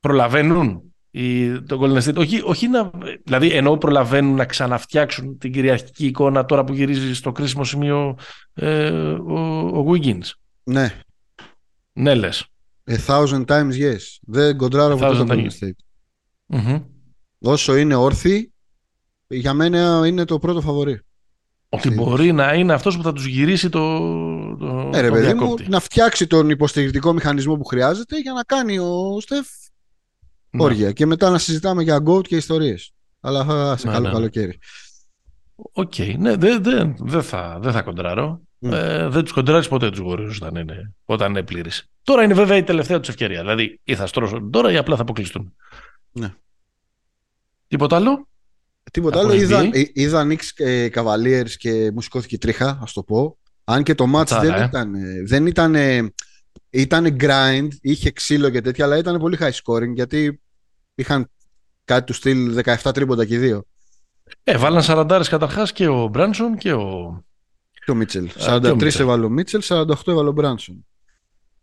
Speaker 1: προλαβαίνουν οι, το Golden State. Όχι, όχι να, δηλαδή εννοώ προλαβαίνουν να ξαναφτιάξουν την κυριαρχική εικόνα τώρα που γυρίζει στο κρίσιμο σημείο ε, ο, ο Wiggins.
Speaker 2: ναι.
Speaker 1: Ναι λες.
Speaker 2: A thousand times yes. Δεν κοντράρω
Speaker 1: A
Speaker 2: ποτέ
Speaker 1: thousand
Speaker 2: το Golden
Speaker 1: times.
Speaker 2: State.
Speaker 1: Μμμ.
Speaker 2: Όσο είναι όρθιοι, για μένα είναι το πρώτο φαβορή.
Speaker 1: Ότι
Speaker 2: Στη-
Speaker 1: μπορεί να είναι αυτός που θα τους γυρίσει το, το,
Speaker 2: Ε, ρε
Speaker 1: τον
Speaker 2: παιδί μου,
Speaker 1: διακόπτη.
Speaker 2: να φτιάξει τον υποστηρικτικό μηχανισμό που χρειάζεται για να κάνει ο Στεφ
Speaker 1: Ναι.
Speaker 2: Όργια. Και μετά να συζητάμε για GOAT και ιστορίες. Αλλά α, σε
Speaker 1: Ναι,
Speaker 2: καλό
Speaker 1: ναι, ναι.
Speaker 2: καλοκαίρι.
Speaker 1: Οκ, ναι, δεν δεν- δεν θα, δεν θα κοντράρω.
Speaker 2: Μμ.
Speaker 1: Ε, δεν τους κοντράρεις ποτέ τους Warriors όταν είναι, όταν είναι πλήρης. Τώρα είναι βέβαια η τελευταία τους ευκαιρία. Δηλαδή ή θα στρώσουν τώρα ή απλά θα αποκλειστούν.
Speaker 2: Ναι.
Speaker 1: Τίποτα άλλο;
Speaker 2: Τίποτα
Speaker 1: Από
Speaker 2: άλλο.
Speaker 1: NBA.
Speaker 2: Είδα, ε, είδα Knicks ε, Cavaliers και μου σηκώθηκε η τρίχα, ας το πω. Αν και το match
Speaker 1: Κατσάρα,
Speaker 2: δεν
Speaker 1: ε.
Speaker 2: ήταν. ε, Δεν ήταν. ε, Ήταν grind, είχε ξύλο και τέτοια, αλλά ήταν πολύ high scoring γιατί είχαν κάτι του στυλ 17 τρίποντα και οι δύο.
Speaker 1: Ε, βάλαν 40 καταρχάς και ο Μπράνσον και ο...
Speaker 2: Και ο Μίτσελ.
Speaker 1: και ο
Speaker 2: 43
Speaker 1: Μίτσελ.
Speaker 2: έβαλε ο Μίτσελ, 48 έβαλε ο Μπράνσον.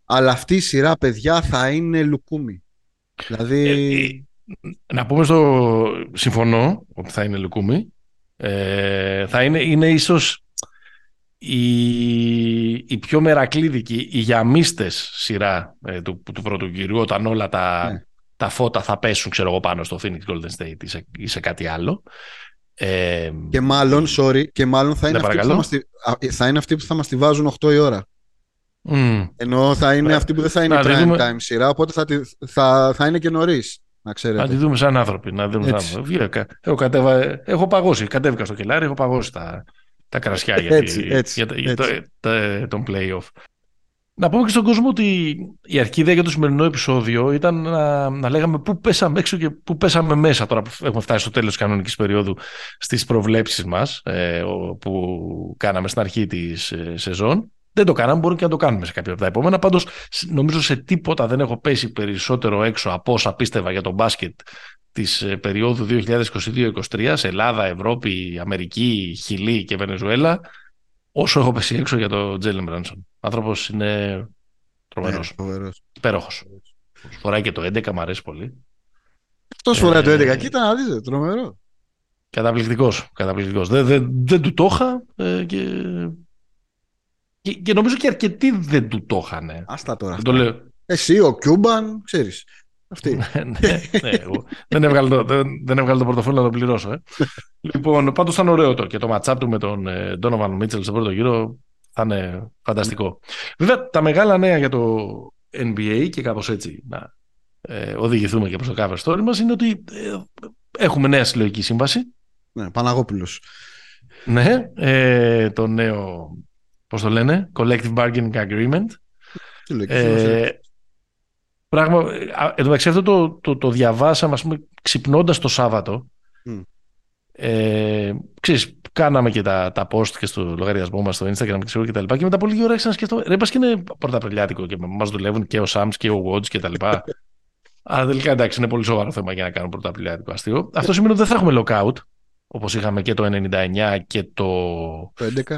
Speaker 2: Αλλά αυτή η σειρά, παιδιά, θα είναι λουκούμι. Δηλαδή.
Speaker 1: Ε, ε, να πούμε στο... Συμφωνώ ότι θα είναι Λουκούμι. Ε, θα είναι, είναι ίσως η, η πιο μερακλείδικη, η γιαμίστες σειρά ε, του, του πρώτου γύρου, όταν όλα τα,
Speaker 2: Ναι.
Speaker 1: Τα φώτα θα πέσουν, ξέρω εγώ, πάνω στο Phoenix Golden State ή σε, ή σε κάτι άλλο. Ε,
Speaker 2: Και μάλλον, sorry, και μάλλον θα είναι,
Speaker 1: Ναι,
Speaker 2: αυτοί που θα,
Speaker 1: παρακαλώ.
Speaker 2: μας τη, α, θα είναι αυτοί που θα μας τη βάζουν 8 η ώρα.
Speaker 1: μ,
Speaker 2: Ενώ θα είναι
Speaker 1: Ε,
Speaker 2: αυτοί που δεν θα είναι
Speaker 1: να
Speaker 2: η
Speaker 1: τη
Speaker 2: prime
Speaker 1: δούμε.
Speaker 2: time σειρά, οπότε θα, τη, θα, θα είναι και νωρίς. Να
Speaker 1: να
Speaker 2: ξέρετε.
Speaker 1: τη δούμε σαν άνθρωποι. Να δούμε
Speaker 2: Έτσι.
Speaker 1: σαν... Βγήκα, κα- έχω, κατέβα, έχω παγώσει. Κατέβηκα στο κελάρι, έχω παγώσει τα, τα κρασιά για,
Speaker 2: Έτσι,
Speaker 1: τη-
Speaker 2: έτσι,
Speaker 1: για, τα- για
Speaker 2: έτσι.
Speaker 1: το, τα- τον play-off. Να πούμε και στον κόσμο ότι η αρχή ιδέα για το σημερινό επεισόδιο ήταν να, να λέγαμε πού πέσαμε έξω και πού πέσαμε μέσα τώρα που έχουμε φτάσει στο τέλος της κανονικής περίοδου στις προβλέψεις μας ε, ο- που κάναμε στην αρχή της ε, σεζόν. Δεν το κάναμε, μπορούμε και να το κάνουμε σε κάποια από τα επόμενα. Πάντως σ- νομίζω σε τίποτα δεν έχω πέσει περισσότερο έξω από όσα πίστευα για τον μπάσκετ της ε, περίοδου 2022-2023 σε Ελλάδα, Ευρώπη, Αμερική, Χιλή και Βενεζουέλα όσο έχω πέσει έξω για τον Τζέλεν Μπράνσον. Ο άνθρωπος είναι
Speaker 2: Ναι,
Speaker 1: τρομερός,
Speaker 2: φοβερός.
Speaker 1: υπέροχος. Φοράει και το 11, μου αρέσει πολύ.
Speaker 2: Αυτός φοράει το
Speaker 1: Ε,
Speaker 2: 11. Κοίτα να δείτε, τρομερό.
Speaker 1: Καταπληκτικός, καταπληκτικός. Δεν, δεν, δεν του το είχα ε, και, και, και νομίζω και αρκετοί δεν του το είχαν.
Speaker 2: Άστα τώρα.
Speaker 1: Δεν το
Speaker 2: αυτά.
Speaker 1: λέω.
Speaker 2: Εσύ, ο Κιούμπαν, ξέρεις. Αυτή.
Speaker 1: ναι, ναι, εγώ δεν, έβγαλε το, δεν, δεν έβγαλε το πορτοφόλι να το πληρώσω. Ε. λοιπόν, πάντως ήταν ωραίο το και το matchup του με τον ε, Donovan Mitchell στο πρώτο γύρο θα είναι φανταστικό. Βέβαια, τα μεγάλα νέα για το NBA και κάπως έτσι να ε, οδηγηθούμε και προς το cover story μας είναι ότι ε, έχουμε νέα συλλογική σύμβαση.
Speaker 2: ναι, Παναγόπουλος.
Speaker 1: Ναι, ε, το νέο, πώς το λένε, Collective Bargaining Agreement.
Speaker 2: Τι λέει, και σήμερα σε-
Speaker 1: Ε, πράγμα, α, εν τω μεταξύ αυτό το, το, το διαβάσαμε ας πούμε ξυπνώντας το Σάββατο
Speaker 2: Μμ.
Speaker 1: ε, ξέρεις, κάναμε και τα, τα post και στο λογαριασμό μας στο Instagram ξέρω, και τα λοιπά. Και μετά πολύ ώρα να σκεφτώ, ρε, πα και είναι πρωταπριλιάτικο και μας δουλεύουν και ο Sams και ο Watch και τα λοιπά. Αλλά τελικά εντάξει, είναι πολύ σοβαρό θέμα για να κάνουμε πρωταπριλιάτικο αστείο. Αυτό σημαίνει ότι δεν θα έχουμε lockout, όπως είχαμε και το 99 και το.
Speaker 2: Το 11.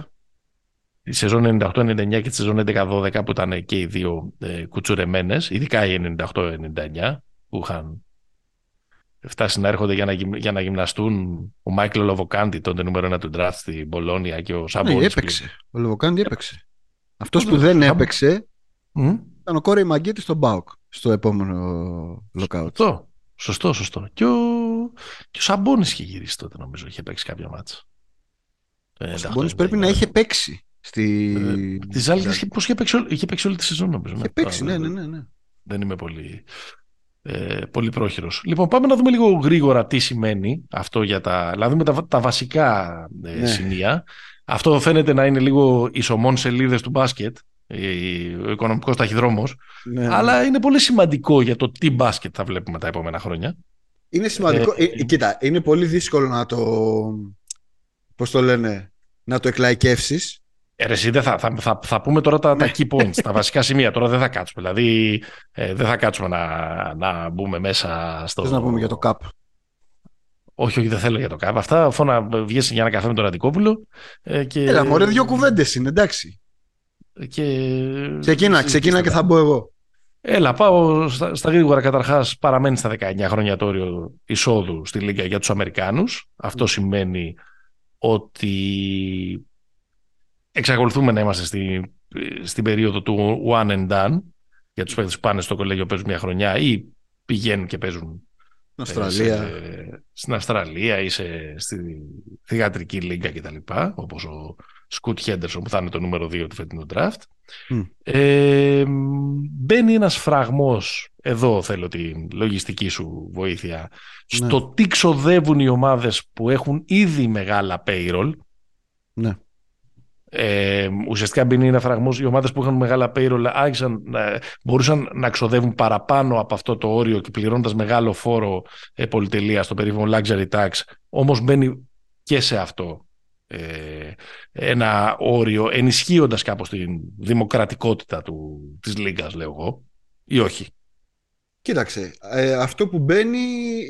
Speaker 1: Η σεζόν 98-99 και τη σεζόν 11-12 που ήταν και οι δύο ε, κουτσουρεμένες, ειδικά οι 98-99 που είχαν φτάσει να έρχονται για να, για να γυμναστούν ο Μάικλ Λοβοκάντι, τότε νούμερο ένα του draft στην Πολώνια και ο Σαμπόνι.
Speaker 2: Ναι, έπαιξε. Ο Λοβοκάντι έπαιξε. Αυτός που δεν έπαιξε mm? ήταν ο Κόρεϊ Μαγκέτη στον Μπάουκ στο επόμενο lockout.
Speaker 1: Σωστό, σωστό, σωστό. Και ο, και ο Σαμπόνι είχε γυρίσει τότε νομίζω, είχε παίξει κάποια μάτσα.
Speaker 2: Ο Σαμπόνι πρέπει να είχε παίξει. Στη...
Speaker 1: Ε, τη Ζάλγκη πώς είχε, παίξει, είχε παίξει όλη τη σεζόν νομίζω.
Speaker 2: Είχε παίξει, ναι, ναι, ναι, ναι.
Speaker 1: Δεν είμαι πολύ ε, πολύ πρόχειρος. Λοιπόν, πάμε να δούμε λίγο γρήγορα τι σημαίνει αυτό για τα... Δηλαδή με τα, τα βασικά ε, ναι. σημεία. Αυτό φαίνεται να είναι λίγο ισομών σελίδες του μπάσκετ, ο οικονομικός ταχυδρόμος, ναι. αλλά είναι πολύ σημαντικό για το τι μπάσκετ θα βλέπουμε τα επόμενα χρόνια.
Speaker 2: Είναι σημαντικό. Ε, ε, κοίτα, είναι πολύ δύσκολο να το... Πώς το λένε, να το εκλαϊκεύσεις
Speaker 1: ε, εσύ, θα, θα, θα, θα, πούμε τώρα τα, τα ναι. key points, τα βασικά σημεία. Τώρα δεν θα κάτσουμε. Δηλαδή, ε, δεν θα κάτσουμε να, να μπούμε μέσα στο.
Speaker 2: Θες να πούμε για το CAP.
Speaker 1: Όχι, όχι, δεν θέλω για το CAP. Αυτά αφού να βγεις για ένα καφέ με τον Αντικόπουλο.
Speaker 2: Ε, και... Έλα, μωρέ, δύο κουβέντες είναι, εντάξει.
Speaker 1: Και...
Speaker 2: Ξεκίνα, ξεκίνα και θα μπω εγώ.
Speaker 1: Έλα, πάω στα, στα γρήγορα. Καταρχάς, παραμένει στα 19 χρόνια το όριο εισόδου στη Λίγκα για τους Αμερικάνους. Αυτό σημαίνει ότι εξακολουθούμε να είμαστε στη, στην περίοδο του one and done για τους παίκτες που πάνε στο κολέγιο παίζουν μια χρονιά ή πηγαίνουν και παίζουν
Speaker 2: στην Αυστραλία,
Speaker 1: σε, στην Αυστραλία ή σε, στη θηγατρική λίγκα κτλ. Όπως ο Σκουτ Χέντερσον που θα είναι το νούμερο 2 του φετινού draft. Mm. Ε, μπαίνει ένας φραγμός, εδώ θέλω τη λογιστική σου βοήθεια, ναι. στο τι ξοδεύουν οι ομάδες που έχουν ήδη μεγάλα payroll.
Speaker 2: Ναι.
Speaker 1: Ε, ουσιαστικά μπαίνει ένα φραγμός. Οι ομάδες που είχαν μεγάλα payroll άρχισαν, ε, μπορούσαν να ξοδεύουν παραπάνω από αυτό το όριο και πληρώνοντας μεγάλο φόρο ε, πολυτελεία στο περίφημο luxury tax. Όμως μπαίνει και σε αυτό ε, ένα όριο, ενισχύοντας κάπως την δημοκρατικότητα του, της Λίγκας, λέω εγώ, ή όχι.
Speaker 2: Κοίταξε, ε, αυτό που μπαίνει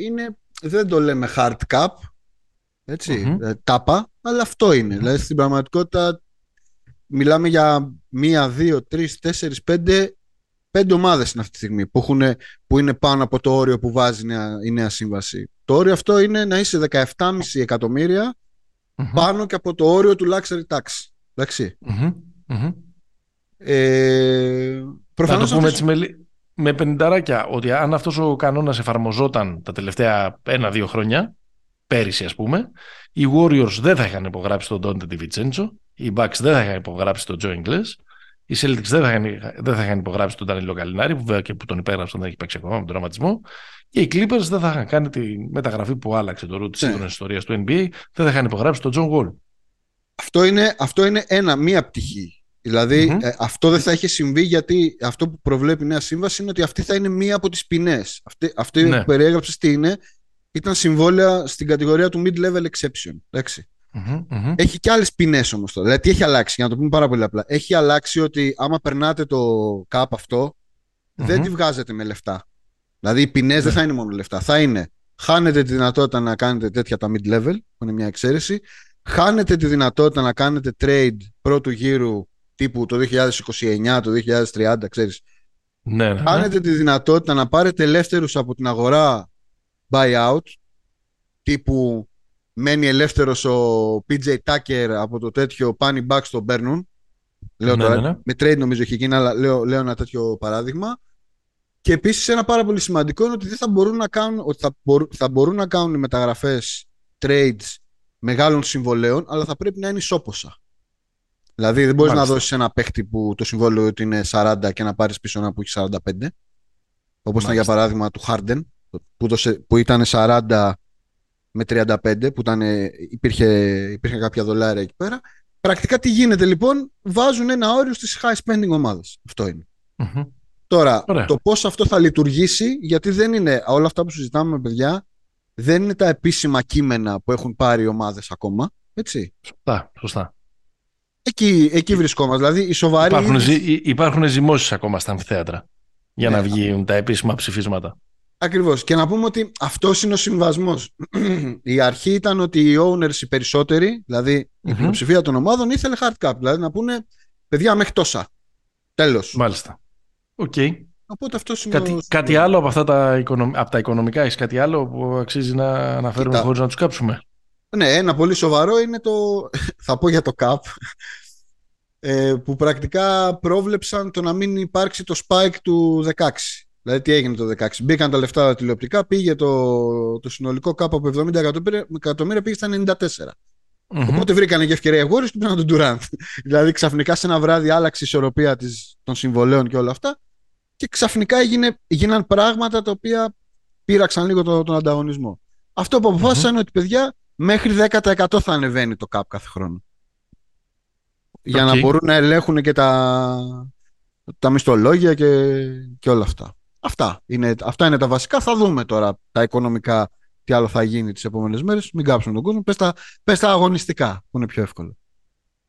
Speaker 2: είναι, δεν το λέμε hard cap, έτσι, mm τάπα, αλλά αυτό είναι. Δηλαδή στην πραγματικότητα μιλάμε για μία, δύο, τρεις, τέσσερις, πέντε, πέντε ομάδες είναι αυτή τη στιγμή που, έχουν, που είναι πάνω από το όριο που βάζει η νέα, σύμβαση. Το όριο αυτό είναι να είσαι 17,5 εκατομμυρια πάνω και από το όριο του luxury tax. Εντάξει.
Speaker 1: Mm-hmm. Ε, προφανώς το πούμε έτσι με, με πενινταράκια ότι αν αυτός ο κανόνας εφαρμοζόταν τα τελευταία ένα-δύο χρόνια πέρυσι ας πούμε οι Warriors δεν θα είχαν υπογράψει τον Dante DiVincenzo οι Bucks δεν θα είχαν υπογράψει τον Joe Ingles. Οι Celtics δεν θα είχαν, δεν θα είχαν υπογράψει τον Danilo Gallinari, που βέβαια και που τον υπέγραψαν δεν έχει παίξει ακόμα με τον δραματισμό. Και οι Clippers δεν θα είχαν κάνει τη μεταγραφή που άλλαξε το ρου τη σύγχρονη ιστορία του NBA, δεν θα είχαν υπογράψει τον John Wall.
Speaker 2: Αυτό είναι, αυτό είναι ένα, μία πτυχή. Δηλαδή, ε, αυτό δεν θα είχε συμβεί γιατί αυτό που προβλέπει η νέα σύμβαση είναι ότι αυτή θα είναι μία από τις ποινές. Αυτή, αυτή ναι. που περιέγραψες τι είναι, ήταν συμβόλαια στην κατηγορία του mid-level exception. Εντάξει. Mm-hmm, Έχει και άλλες ποινές όμως τώρα. Δηλαδή, τι έχει αλλάξει, για να το πούμε πάρα πολύ απλά. Έχει αλλάξει ότι άμα περνάτε το cap αυτό, δεν τη βγάζετε με λεφτά. Δηλαδή, οι ποινές δεν ναι. θα είναι μόνο λεφτά. Θα είναι χάνετε τη δυνατότητα να κάνετε τέτοια τα mid-level, που είναι μια εξαίρεση. Χάνετε τη δυνατότητα να κάνετε trade πρώτου γύρου τύπου το 2029, το 2030, ξέρεις.
Speaker 1: Ναι, ναι, ναι.
Speaker 2: Χάνετε τη δυνατότητα να πάρετε ελεύθερους από την αγορά buyout, τύπου μένει ελεύθερος ο PJ Tucker από το τέτοιο Panic Back στο παίρνουν. Λέω ναι, τώρα, ναι, ναι. με trade νομίζω έχει γίνει, αλλά λέω, λέω ένα τέτοιο παράδειγμα. Και επίσης ένα πάρα πολύ σημαντικό είναι ότι δεν θα μπορούν να κάνουν, ότι θα, μπορούν, θα μπορούν να κάνουν μεταγραφές trades μεγάλων συμβολέων, αλλά θα πρέπει να είναι ισόποσα. Δηλαδή δεν μπορείς να δώσεις ένα παίχτη που το συμβόλαιο ότι είναι 40 και να πάρεις πίσω ένα που έχει 45. Όπως ήταν για παράδειγμα του Harden, που, που ήταν 40 με 35 που ήταν, υπήρχε, υπήρχε κάποια δολάρια εκεί πέρα. Πρακτικά τι γίνεται λοιπόν, βάζουν ένα όριο στις high spending ομάδες. Αυτό είναι. Τώρα, το πώς αυτό θα λειτουργήσει, γιατί δεν είναι όλα αυτά που συζητάμε με παιδιά, δεν είναι τα επίσημα κείμενα που έχουν πάρει οι ομάδες ακόμα. Έτσι.
Speaker 1: Σωστά, σωστά.
Speaker 2: Εκεί, εκεί βρισκόμαστε. Δηλαδή, οι σοβαροί.
Speaker 1: Υπάρχουν, ζη, υπάρχουν ζυμώσεις ακόμα στα αμφιθέατρα για ναι. να βγουν τα επίσημα ψηφίσματα.
Speaker 2: Ακριβώς. Και να πούμε ότι αυτός είναι ο συμβιβασμός. η αρχή ήταν ότι οι owners οι περισσότεροι, δηλαδή mm-hmm. η πλειοψηφία των ομάδων ήθελε hard cap. Δηλαδή να πούνε παιδιά μέχρι τόσα. Τέλος.
Speaker 1: Μάλιστα. OK. Okay.
Speaker 2: Οπότε αυτός είναι
Speaker 1: κάτι, κάτι άλλο από, αυτά τα, από τα οικονομικά, έχεις κάτι άλλο που αξίζει να αναφέρουμε χωρίς να τους κάψουμε;
Speaker 2: Ναι, ένα πολύ σοβαρό είναι το, θα πω για το CAP, ε, που πρακτικά πρόβλεψαν το να μην υπάρξει το spike του 16. Δηλαδή τι έγινε το 16. Μπήκαν τα λεφτά τηλεοπτικά, πήγε το, το συνολικό κάπου από 70 εκατομμύρια, πήγε στα 94. Mm-hmm. Οπότε βρήκαν και ευκαιρία οι Warriors και πήραν τον Durant. δηλαδή ξαφνικά σε ένα βράδυ άλλαξε η ισορροπία της, των συμβολέων και όλα αυτά και ξαφνικά έγινε, έγιναν πράγματα τα οποία πήραξαν λίγο τον, τον ανταγωνισμό. Αυτό που αποφάσισαν είναι ότι παιδιά μέχρι 10% θα ανεβαίνει το cap κάθε χρόνο. Για να μπορούν να ελέγχουν και τα, τα μισθολόγια και, και όλα αυτά. Αυτά είναι, αυτά είναι τα βασικά. Θα δούμε τώρα τα οικονομικά τι άλλο θα γίνει τις επόμενες μέρες. Μην κάψουμε τον κόσμο. Πες τα, πες τα αγωνιστικά που είναι πιο εύκολο.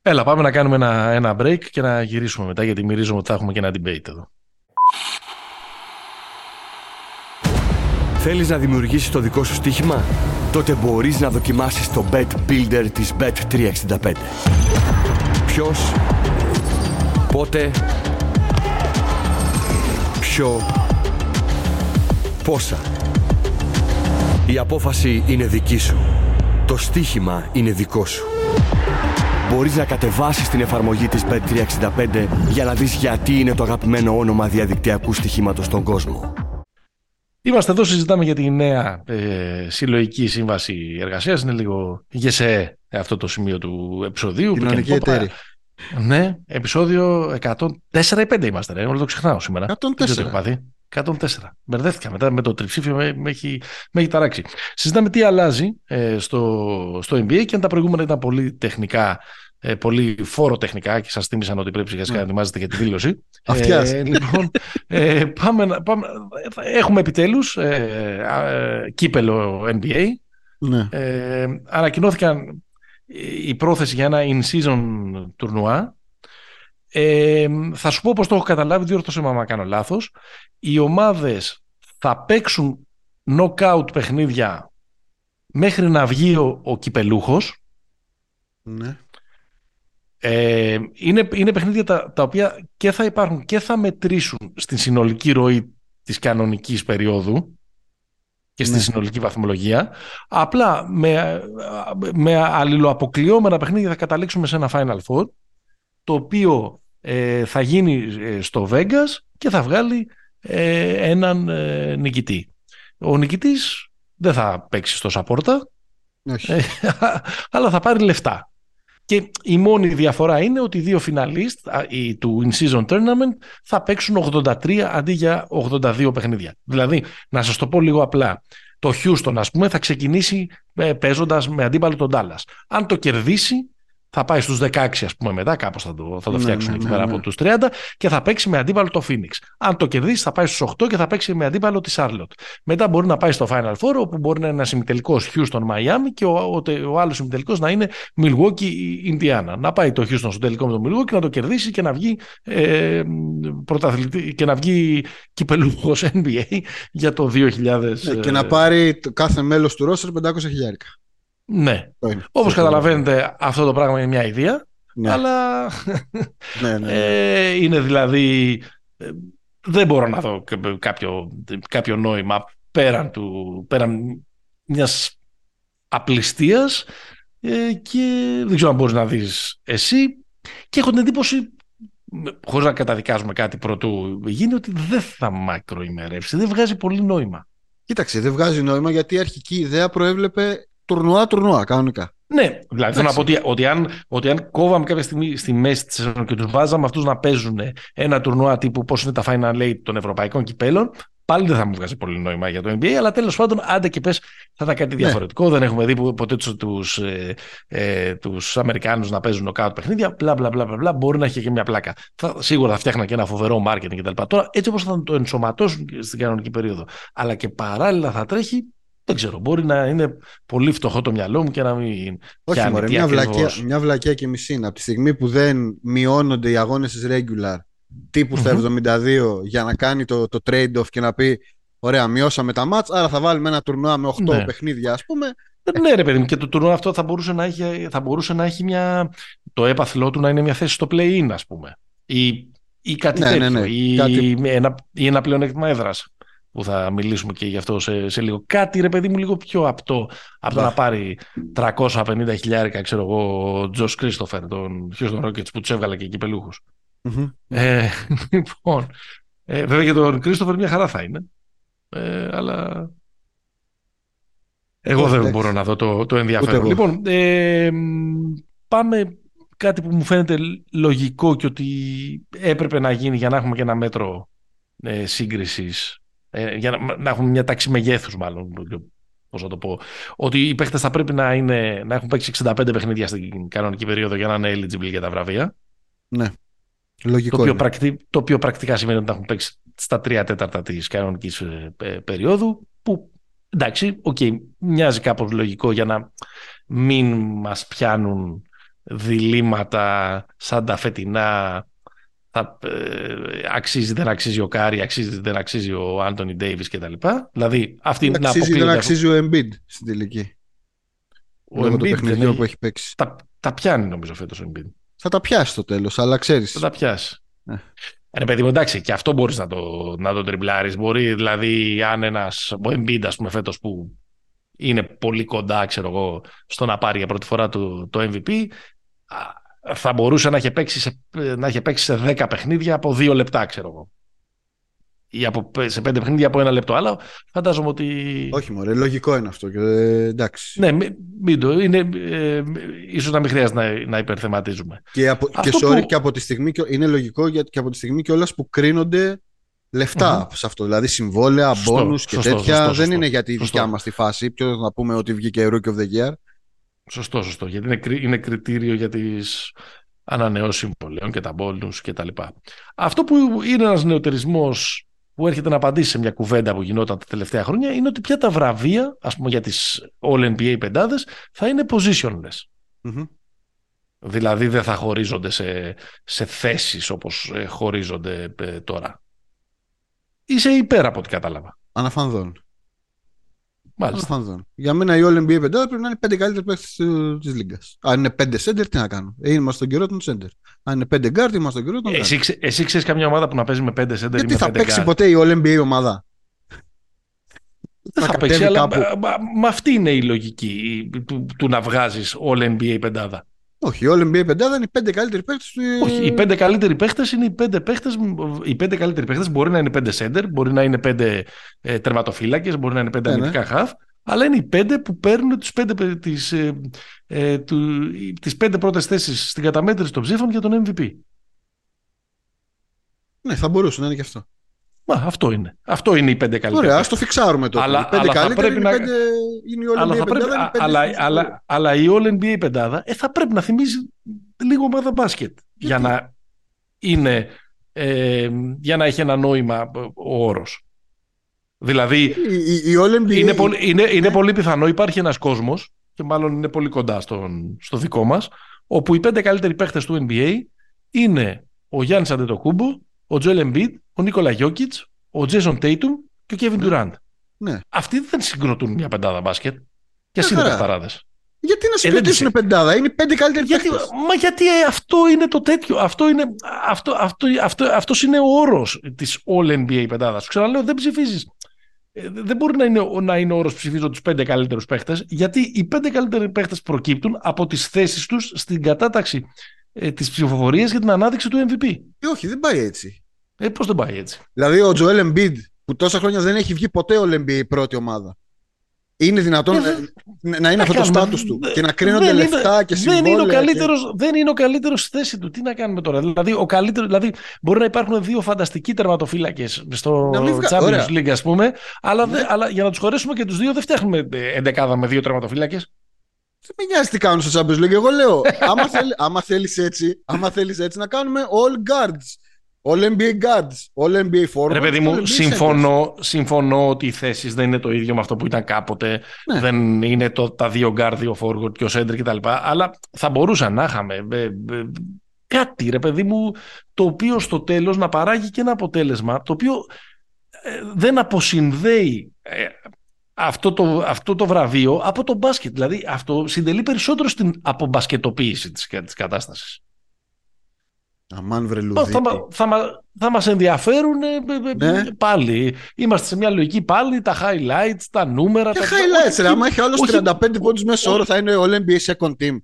Speaker 1: Έλα, πάμε να κάνουμε ένα, ένα break και να γυρίσουμε μετά γιατί μυρίζουμε ότι θα έχουμε και ένα debate εδώ.
Speaker 3: Θέλεις να δημιουργήσεις το δικό σου στοίχημα; Τότε μπορείς να δοκιμάσεις το Bet Builder της Bet365. Ποιος, πότε, ποιο, πόσα; Η απόφαση είναι δική σου. Το στοίχημα είναι δικό σου. Μπορείς να κατεβάσεις την εφαρμογή της Bet365 για να δεις γιατί είναι το αγαπημένο όνομα διαδικτυακού στοιχήματος στον κόσμο.
Speaker 1: Είμαστε εδώ, συζητάμε για τη νέα ε, συλλογική σύμβαση εργασίας. Είναι λίγο γεσέ αυτό το σημείο του επεισοδίου.
Speaker 2: Κοινωνική εταίρη.
Speaker 1: Ναι, επεισόδιο 104 ή 5 είμαστε, ρε. Όλο το ξεχνάω σήμερα.
Speaker 2: 104.
Speaker 1: 104. Μπερδεύτηκα μετά με το τριψήφιο, με, με, έχει, με έχει ταράξει. Συζητάμε τι αλλάζει ε, στο, στο NBA και αν τα προηγούμενα ήταν πολύ τεχνικά ε, πολύ φόρο τεχνικά και σας θύμισαν ότι πρέπει σιγά σιγά να ετοιμάζετε για τη δήλωση.
Speaker 2: ε,
Speaker 1: λοιπόν, ε, πάμε, πάμε, έχουμε επιτέλους ε, ε, κύπελο NBA.
Speaker 2: Ναι.
Speaker 1: Ε, ανακοινώθηκαν η πρόθεση για ένα in-season τουρνουά. Ε, θα σου πω πως το έχω καταλάβει, διόρθωσε με άμα κάνω λάθος. Οι ομάδες θα παίξουν knockout παιχνίδια μέχρι να βγει ο, ο κυπελούχος.
Speaker 2: Ναι.
Speaker 1: Ε, είναι, είναι παιχνίδια τα, τα οποία και θα υπάρχουν και θα μετρήσουν στην συνολική ροή της κανονικής περίοδου και στη ναι. συνολική βαθμολογία. Απλά με, με αλληλοαποκλειόμενα παιχνίδια θα καταλήξουμε σε ένα Final Four το οποίο ε, θα γίνει ε, στο Vegas και θα βγάλει ε, έναν ε, νικητή. Ο νικητής δεν θα παίξει στο Σαπόρτα, αλλά θα πάρει λεφτά. Και η μόνη διαφορά είναι ότι οι δύο φιναλίστ του In-Season Tournament θα παίξουν 83 αντί για 82 παιχνίδια. Δηλαδή, να σας το πω λίγο απλά, το Houston ας πούμε θα ξεκινήσει ε, παίζοντας με αντίπαλο τον Dallas. Αν το κερδίσει θα πάει στους 16 ας πούμε μετά, κάπως θα το, θα το ναι, φτιάξουν ναι, εκεί ναι, πέρα από τους 30 και θα παίξει με αντίπαλο το Phoenix. Αν το κερδίσει θα πάει στους 8 και θα παίξει με αντίπαλο τη Charlotte. Μετά μπορεί να πάει στο Final Four όπου μπορεί να είναι ένας συμμετελικός Houston Miami και ο, ο, ο άλλος συμμετελικός να είναι Milwaukee Indiana. Να πάει το Houston στο τελικό με το Milwaukee να το κερδίσει και να βγει, ε, και να βγει κυπελούχος NBA για το 2000.
Speaker 2: Ναι, και να ε, πάρει κάθε μέλος του roster 500 χιλιάρικα.
Speaker 1: Ναι. Όπως καταλαβαίνετε αυτό το πράγμα είναι μια ιδέα. Ναι. Αλλά
Speaker 2: ναι, ναι,
Speaker 1: ε, είναι δηλαδή ε, δεν μπορώ να δω κάποιο, κάποιο νόημα πέραν, του, πέραν μιας απληστίας ε, και δεν ξέρω αν μπορείς να δεις εσύ και έχω την εντύπωση χωρίς να καταδικάζουμε κάτι πρωτού γίνει ότι δεν θα μακροημερεύσει, δεν βγάζει πολύ νόημα.
Speaker 2: Κοίταξε, δεν βγάζει νόημα γιατί η αρχική ιδέα προέβλεπε τουρνουά, τουρνουά, κανονικά.
Speaker 1: Ναι, δηλαδή θέλω να πω ότι, ότι, αν, ότι αν κόβαμε κάποια στιγμή στη μέση της σεζόν και τους βάζαμε αυτούς να παίζουν ένα τουρνουά τύπου πώς είναι τα Final Eight των Ευρωπαϊκών κυπέλων, πάλι δεν θα μου βγάζει πολύ νόημα για το NBA. Αλλά τέλος πάντων, άντε και πες, θα ήταν κάτι ναι. διαφορετικό. Δεν έχουμε δει ποτέ τους ε, ε, τους Αμερικάνους να παίζουν νοκάουτ παιχνίδια. Μπλα, μπλα, μπλα, μπλα, μπορεί να έχει και μια πλάκα. Θα, σίγουρα θα φτιάχναν και ένα φοβερό marketing κτλ. Τώρα, έτσι όπως θα το ενσωματώσουν στην κανονική περίοδο, αλλά και παράλληλα θα τρέχει, Δεν ξέρω, μπορεί να είναι πολύ φτωχό το μυαλό μου και να μην.
Speaker 2: Όχι, μωρέ, μια, βλακία, μια βλακία και μισή είναι. Από τη στιγμή που δεν μειώνονται οι αγώνες της regular τύπου στα 72 για να κάνει το, το trade-off και να πει Ωραία, μειώσαμε τα μάτς, άρα θα βάλουμε ένα τουρνουά με 8 ναι. παιχνίδια, ας πούμε.
Speaker 1: Ναι, ρε παιδί μου, και το τουρνουά αυτό θα μπορούσε να έχει, θα μπορούσε να έχει μια. το έπαθλό του να είναι μια θέση στο play-in, ας πούμε. Ή, ή κάτι ναι, τέτοιο. Ναι, ναι. Ή, κάτι... ένα, ή ένα πλεονέκτημα έδρας που θα μιλήσουμε και γι' αυτό σε, σε λίγο. Κάτι ρε παιδί μου λίγο πιο απτό από το να πάρει 350 χιλιάρικα, ξέρω εγώ, ο Τζο Κρίστοφερ, τον Houston Rockets που τους έβγαλε και κυπελούχου. Mm-hmm. Ε, λοιπόν, ε, βέβαια και τον Κρίστοφερ μια χαρά θα είναι. Ε, αλλά εγώ δεν μπορώ να δω το, το ενδιαφέρον. Λοιπόν, ε, πάμε κάτι που μου φαίνεται λογικό και ότι έπρεπε να γίνει για να έχουμε και ένα μέτρο ε, σύγκρισης ε, για να, να έχουμε μια τάξη μεγέθους, μάλλον. Πώς να το πω. Ότι οι παίχτε θα πρέπει να, είναι, να έχουν παίξει 65 παιχνίδια στην κανονική περίοδο για να είναι eligible για τα βραβεία.
Speaker 2: Ναι. Λογικό.
Speaker 1: Το οποίο, πρακτι, το οποίο πρακτικά σημαίνει ότι θα έχουν παίξει στα τρία τέταρτα της κανονικής ε, περίοδου. Που εντάξει, okay, μοιάζει κάπως λογικό για να μην μας πιάνουν διλήμματα σαν τα φετινά θα, ε, αξίζει, δεν αξίζει ο Κάρι, αξίζει, δεν αξίζει ο Άντωνι Ντέιβις κτλ. Δηλαδή, αυτή
Speaker 2: δεν αξίζει, δεν αξίζει ο Embiid στην τελική. Ο Λόγω Embiid το που έχει παίξει.
Speaker 1: Τα, τα πιάνει νομίζω φέτος ο Embiid.
Speaker 2: Θα τα πιάσει στο τέλος, αλλά ξέρεις.
Speaker 1: Θα τα πιάσει. Ε. Ρε παιδί μου, εντάξει, και αυτό μπορείς να το, να το τριμπλάρεις. Μπορεί, δηλαδή, αν ένας, ο Embiid, ας πούμε, φέτος που είναι πολύ κοντά, ξέρω εγώ, στο να πάρει για πρώτη φορά το, το MVP, θα μπορούσε να έχει παίξει σε, να έχει παίξει σε 10 παιχνίδια από 2 λεπτά, ξέρω εγώ. Ή από, σε 5 παιχνίδια από ένα λεπτό. Αλλά φαντάζομαι ότι.
Speaker 2: Όχι, μωρέ, λογικό είναι αυτό. Και, ε, εντάξει.
Speaker 1: Ναι, μην το. Είναι, ε, ίσως να μην χρειάζεται να, να υπερθεματίζουμε.
Speaker 2: Και, από, και, sorry, που... και από τη στιγμή. Είναι λογικό γιατί και από τη στιγμή κιόλας που κρίνονται λεφτά mm-hmm. σε αυτό. Δηλαδή συμβόλαια, μπόνου και τέτοια. Σωστό, σωστό, δεν είναι γιατί η δικιά μας τη φάση. Ποιος να πούμε ότι βγήκε Rookie of the Year.
Speaker 1: Σωστό, σωστό. Γιατί είναι, είναι κριτήριο για τις ανανεώσεις συμβολέων και τα μπόλους και τα λοιπά. Αυτό που είναι ένας νεοτερισμός που έρχεται να απαντήσει σε μια κουβέντα που γινόταν τα τελευταία χρόνια είναι ότι πια τα βραβεία, ας πούμε για τις All-NBA πεντάδες, θα είναι positionless. mm Δηλαδή δεν θα χωρίζονται σε, σε θέσεις όπως ε, χωρίζονται ε, τώρα. Είσαι υπέρ από ό,τι κατάλαβα.
Speaker 2: Αναφανδόν. Μάλιστα. Για μένα η All NBA 5 πρέπει να είναι πέντε καλύτεροι παίκτες της Λίγκα. Αν είναι πέντε center, τι να κάνω. Ε, είμαστε στον καιρό των center. Αν είναι πέντε guard, είμαστε στον καιρό των guard.
Speaker 1: Εσύ, εσύ ξέρεις καμιά ομάδα που να παίζει με πέντε center Γιατί ή με
Speaker 2: θα παίξει ποτέ η All NBA ομάδα;
Speaker 1: Δεν θα, θα παίξει, αλλά μα, αυτή είναι η λογική του, του να βγάζεις All NBA πεντάδα.
Speaker 2: Όχι, η All NBA πεντάδα είναι οι πέντε καλύτεροι παίχτε
Speaker 1: του. Όχι, οι πέντε καλύτεροι παίχτε είναι οι πέντε παίχτε. Οι πέντε καλύτεροι παίχτε μπορεί να είναι πέντε σέντερ, μπορεί να είναι πέντε ε, τερματοφύλακες, μπορεί να είναι πέντε ναι, ναι. χαφ, αλλά είναι οι πέντε που παίρνουν τους πέντε, τις, ε, ε, του, τις πέντε πρώτες θέσεις στην καταμέτρηση των ψήφων για τον MVP.
Speaker 2: Ναι, θα μπορούσε να είναι και αυτό.
Speaker 1: Μα αυτό είναι. Αυτό είναι οι πέντε καλύτεροι.
Speaker 2: Ωραία, ας το φιξάρουμε τότε. Αλλά, οι πέντε αλλά καλύτεροι είναι, να... πέντε... είναι η All NBA πρέπει... πεντάδα.
Speaker 1: αλλά, αλλά, αλλά, η All NBA πεντάδα ε, θα πρέπει να θυμίζει λίγο ομάδα μπάσκετ για να είναι ε, για να έχει ένα νόημα ο όρος. Δηλαδή
Speaker 2: η, η, η All NBA...
Speaker 1: είναι, πολύ, είναι, είναι πολύ πιθανό υπάρχει ένας κόσμος και μάλλον είναι πολύ κοντά στον, στο δικό μας όπου οι πέντε καλύτεροι παίχτες του NBA είναι ο Γιάννης Αντετοκούμπο, ο Τζοέλ Εμπίντ, ο Νίκολα Γιόκιτς, ο Τζέσον Τέιτουμ και ο Κέβιν Ντουράντ. Ναι. Αυτοί δεν συγκροτούν μια πεντάδα μπάσκετ. Και α είναι παιχταράδε.
Speaker 2: Γιατί να ε, συγκροτήσουν ε, πεντάδα, είναι πέντε καλύτεροι
Speaker 1: γιατί, Μα γιατί ε, αυτό είναι το τέτοιο. Αυτό είναι, αυτό, αυτό, αυτό, αυτός είναι ο όρος της All NBA πεντάδας. Σου ξαναλέω, δεν ψηφίζεις. Ε, δεν μπορεί να είναι, να είναι όρος ψηφίζω τους πέντε καλύτερους παίχτε, γιατί οι πέντε καλύτεροι παίχτε προκύπτουν από τις θέσεις τους στην κατάταξη ε, τη ψηφοφορία για την ανάδειξη του MVP.
Speaker 2: Ε, όχι, δεν πάει έτσι.
Speaker 1: Ε, Πώς δεν πάει έτσι;
Speaker 2: Δηλαδή ο Τζοέλ Embiid που τόσα χρόνια δεν έχει βγει ποτέ ο NBA η πρώτη ομάδα. Είναι δυνατόν ε, να είναι αυτό το στάτους του και να κρίνονται λεφτά και συμβόλαια.
Speaker 1: Δεν είναι ο καλύτερος, και... δεν είναι ο καλύτερος στη θέση του. Τι να κάνουμε τώρα; Δηλαδή, ο καλύτερος, δηλαδή μπορεί να υπάρχουν δύο φανταστικοί τερματοφύλακες στο Champions League ας πούμε, αλλά, ναι. αλλά για να τους χωρέσουμε και τους δύο δεν φτιάχνουμε εντεκάδα με δύο τερματοφύλακες.
Speaker 2: Δεν με νοιάζει τι κάνουν στο Champions League. Εγώ λέω, άμα, θέλ, άμα θέλεις έτσι, άμα θέλεις έτσι να κάνουμε all guards All NBA guards, All NBA forwards.
Speaker 1: Ρε παιδί
Speaker 2: all
Speaker 1: μου,
Speaker 2: NBA
Speaker 1: συμφωνώ, συμφωνώ ότι οι θέσεις δεν είναι το ίδιο με αυτό που ήταν κάποτε.
Speaker 2: Ναι.
Speaker 1: Δεν είναι το, τα δύο guard, δύο forward και ο center κτλ. Αλλά θα μπορούσαν να είχαμε ε, ε, κάτι, ρε παιδί μου, το οποίο στο τέλος να παράγει και ένα αποτέλεσμα το οποίο ε, δεν αποσυνδέει ε, αυτό το, αυτό το βραβείο από το μπάσκετ. Δηλαδή αυτό συντελεί περισσότερο στην απομπασκετοποίηση της, της κατάστασης.
Speaker 2: Αμάν βρε
Speaker 1: Θα,
Speaker 2: Λουδίτη.
Speaker 1: μα- θα, μα- θα μας ενδιαφέρουν ε, ε, ε,
Speaker 2: Ναι.
Speaker 1: πάλι. Είμαστε σε μια λογική πάλι, τα highlights, τα νούμερα.
Speaker 2: Και
Speaker 1: τα...
Speaker 2: highlights,
Speaker 1: όχι-
Speaker 2: ρε. Άμα έχει άλλος
Speaker 1: όχι-
Speaker 2: 35 πόντους μέσω όρο, θα είναι All NBA second team.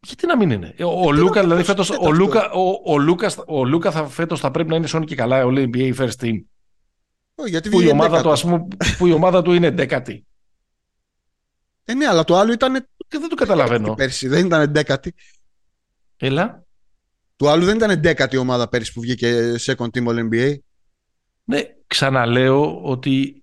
Speaker 1: Γιατί να μην είναι; Ο, ο
Speaker 2: να
Speaker 1: Λούκα,
Speaker 2: μην
Speaker 1: δηλαδή
Speaker 2: είναι;
Speaker 1: φέτος,
Speaker 2: τέταρτο.
Speaker 1: ο, Λούκα, ο, ο, Λούκας, ο Λούκας θα, φέτος θα πρέπει να είναι σώνει και καλά ο NBA first team.
Speaker 2: Ω, Γιατί
Speaker 1: Που η,
Speaker 2: βγήκε
Speaker 1: ομάδα
Speaker 2: δέκατο.
Speaker 1: του, ας πούμε, που η ομάδα του είναι δέκατη.
Speaker 2: Ε, ναι, αλλά το άλλο ήταν
Speaker 1: Και δεν το καταλαβαίνω.
Speaker 2: πέρσι, δεν ήταν δέκατη.
Speaker 1: Έλα.
Speaker 2: Του άλλου δεν ήταν δέκατη η ομάδα πέρσι που βγήκε second team All NBA.
Speaker 1: Ναι, ξαναλέω ότι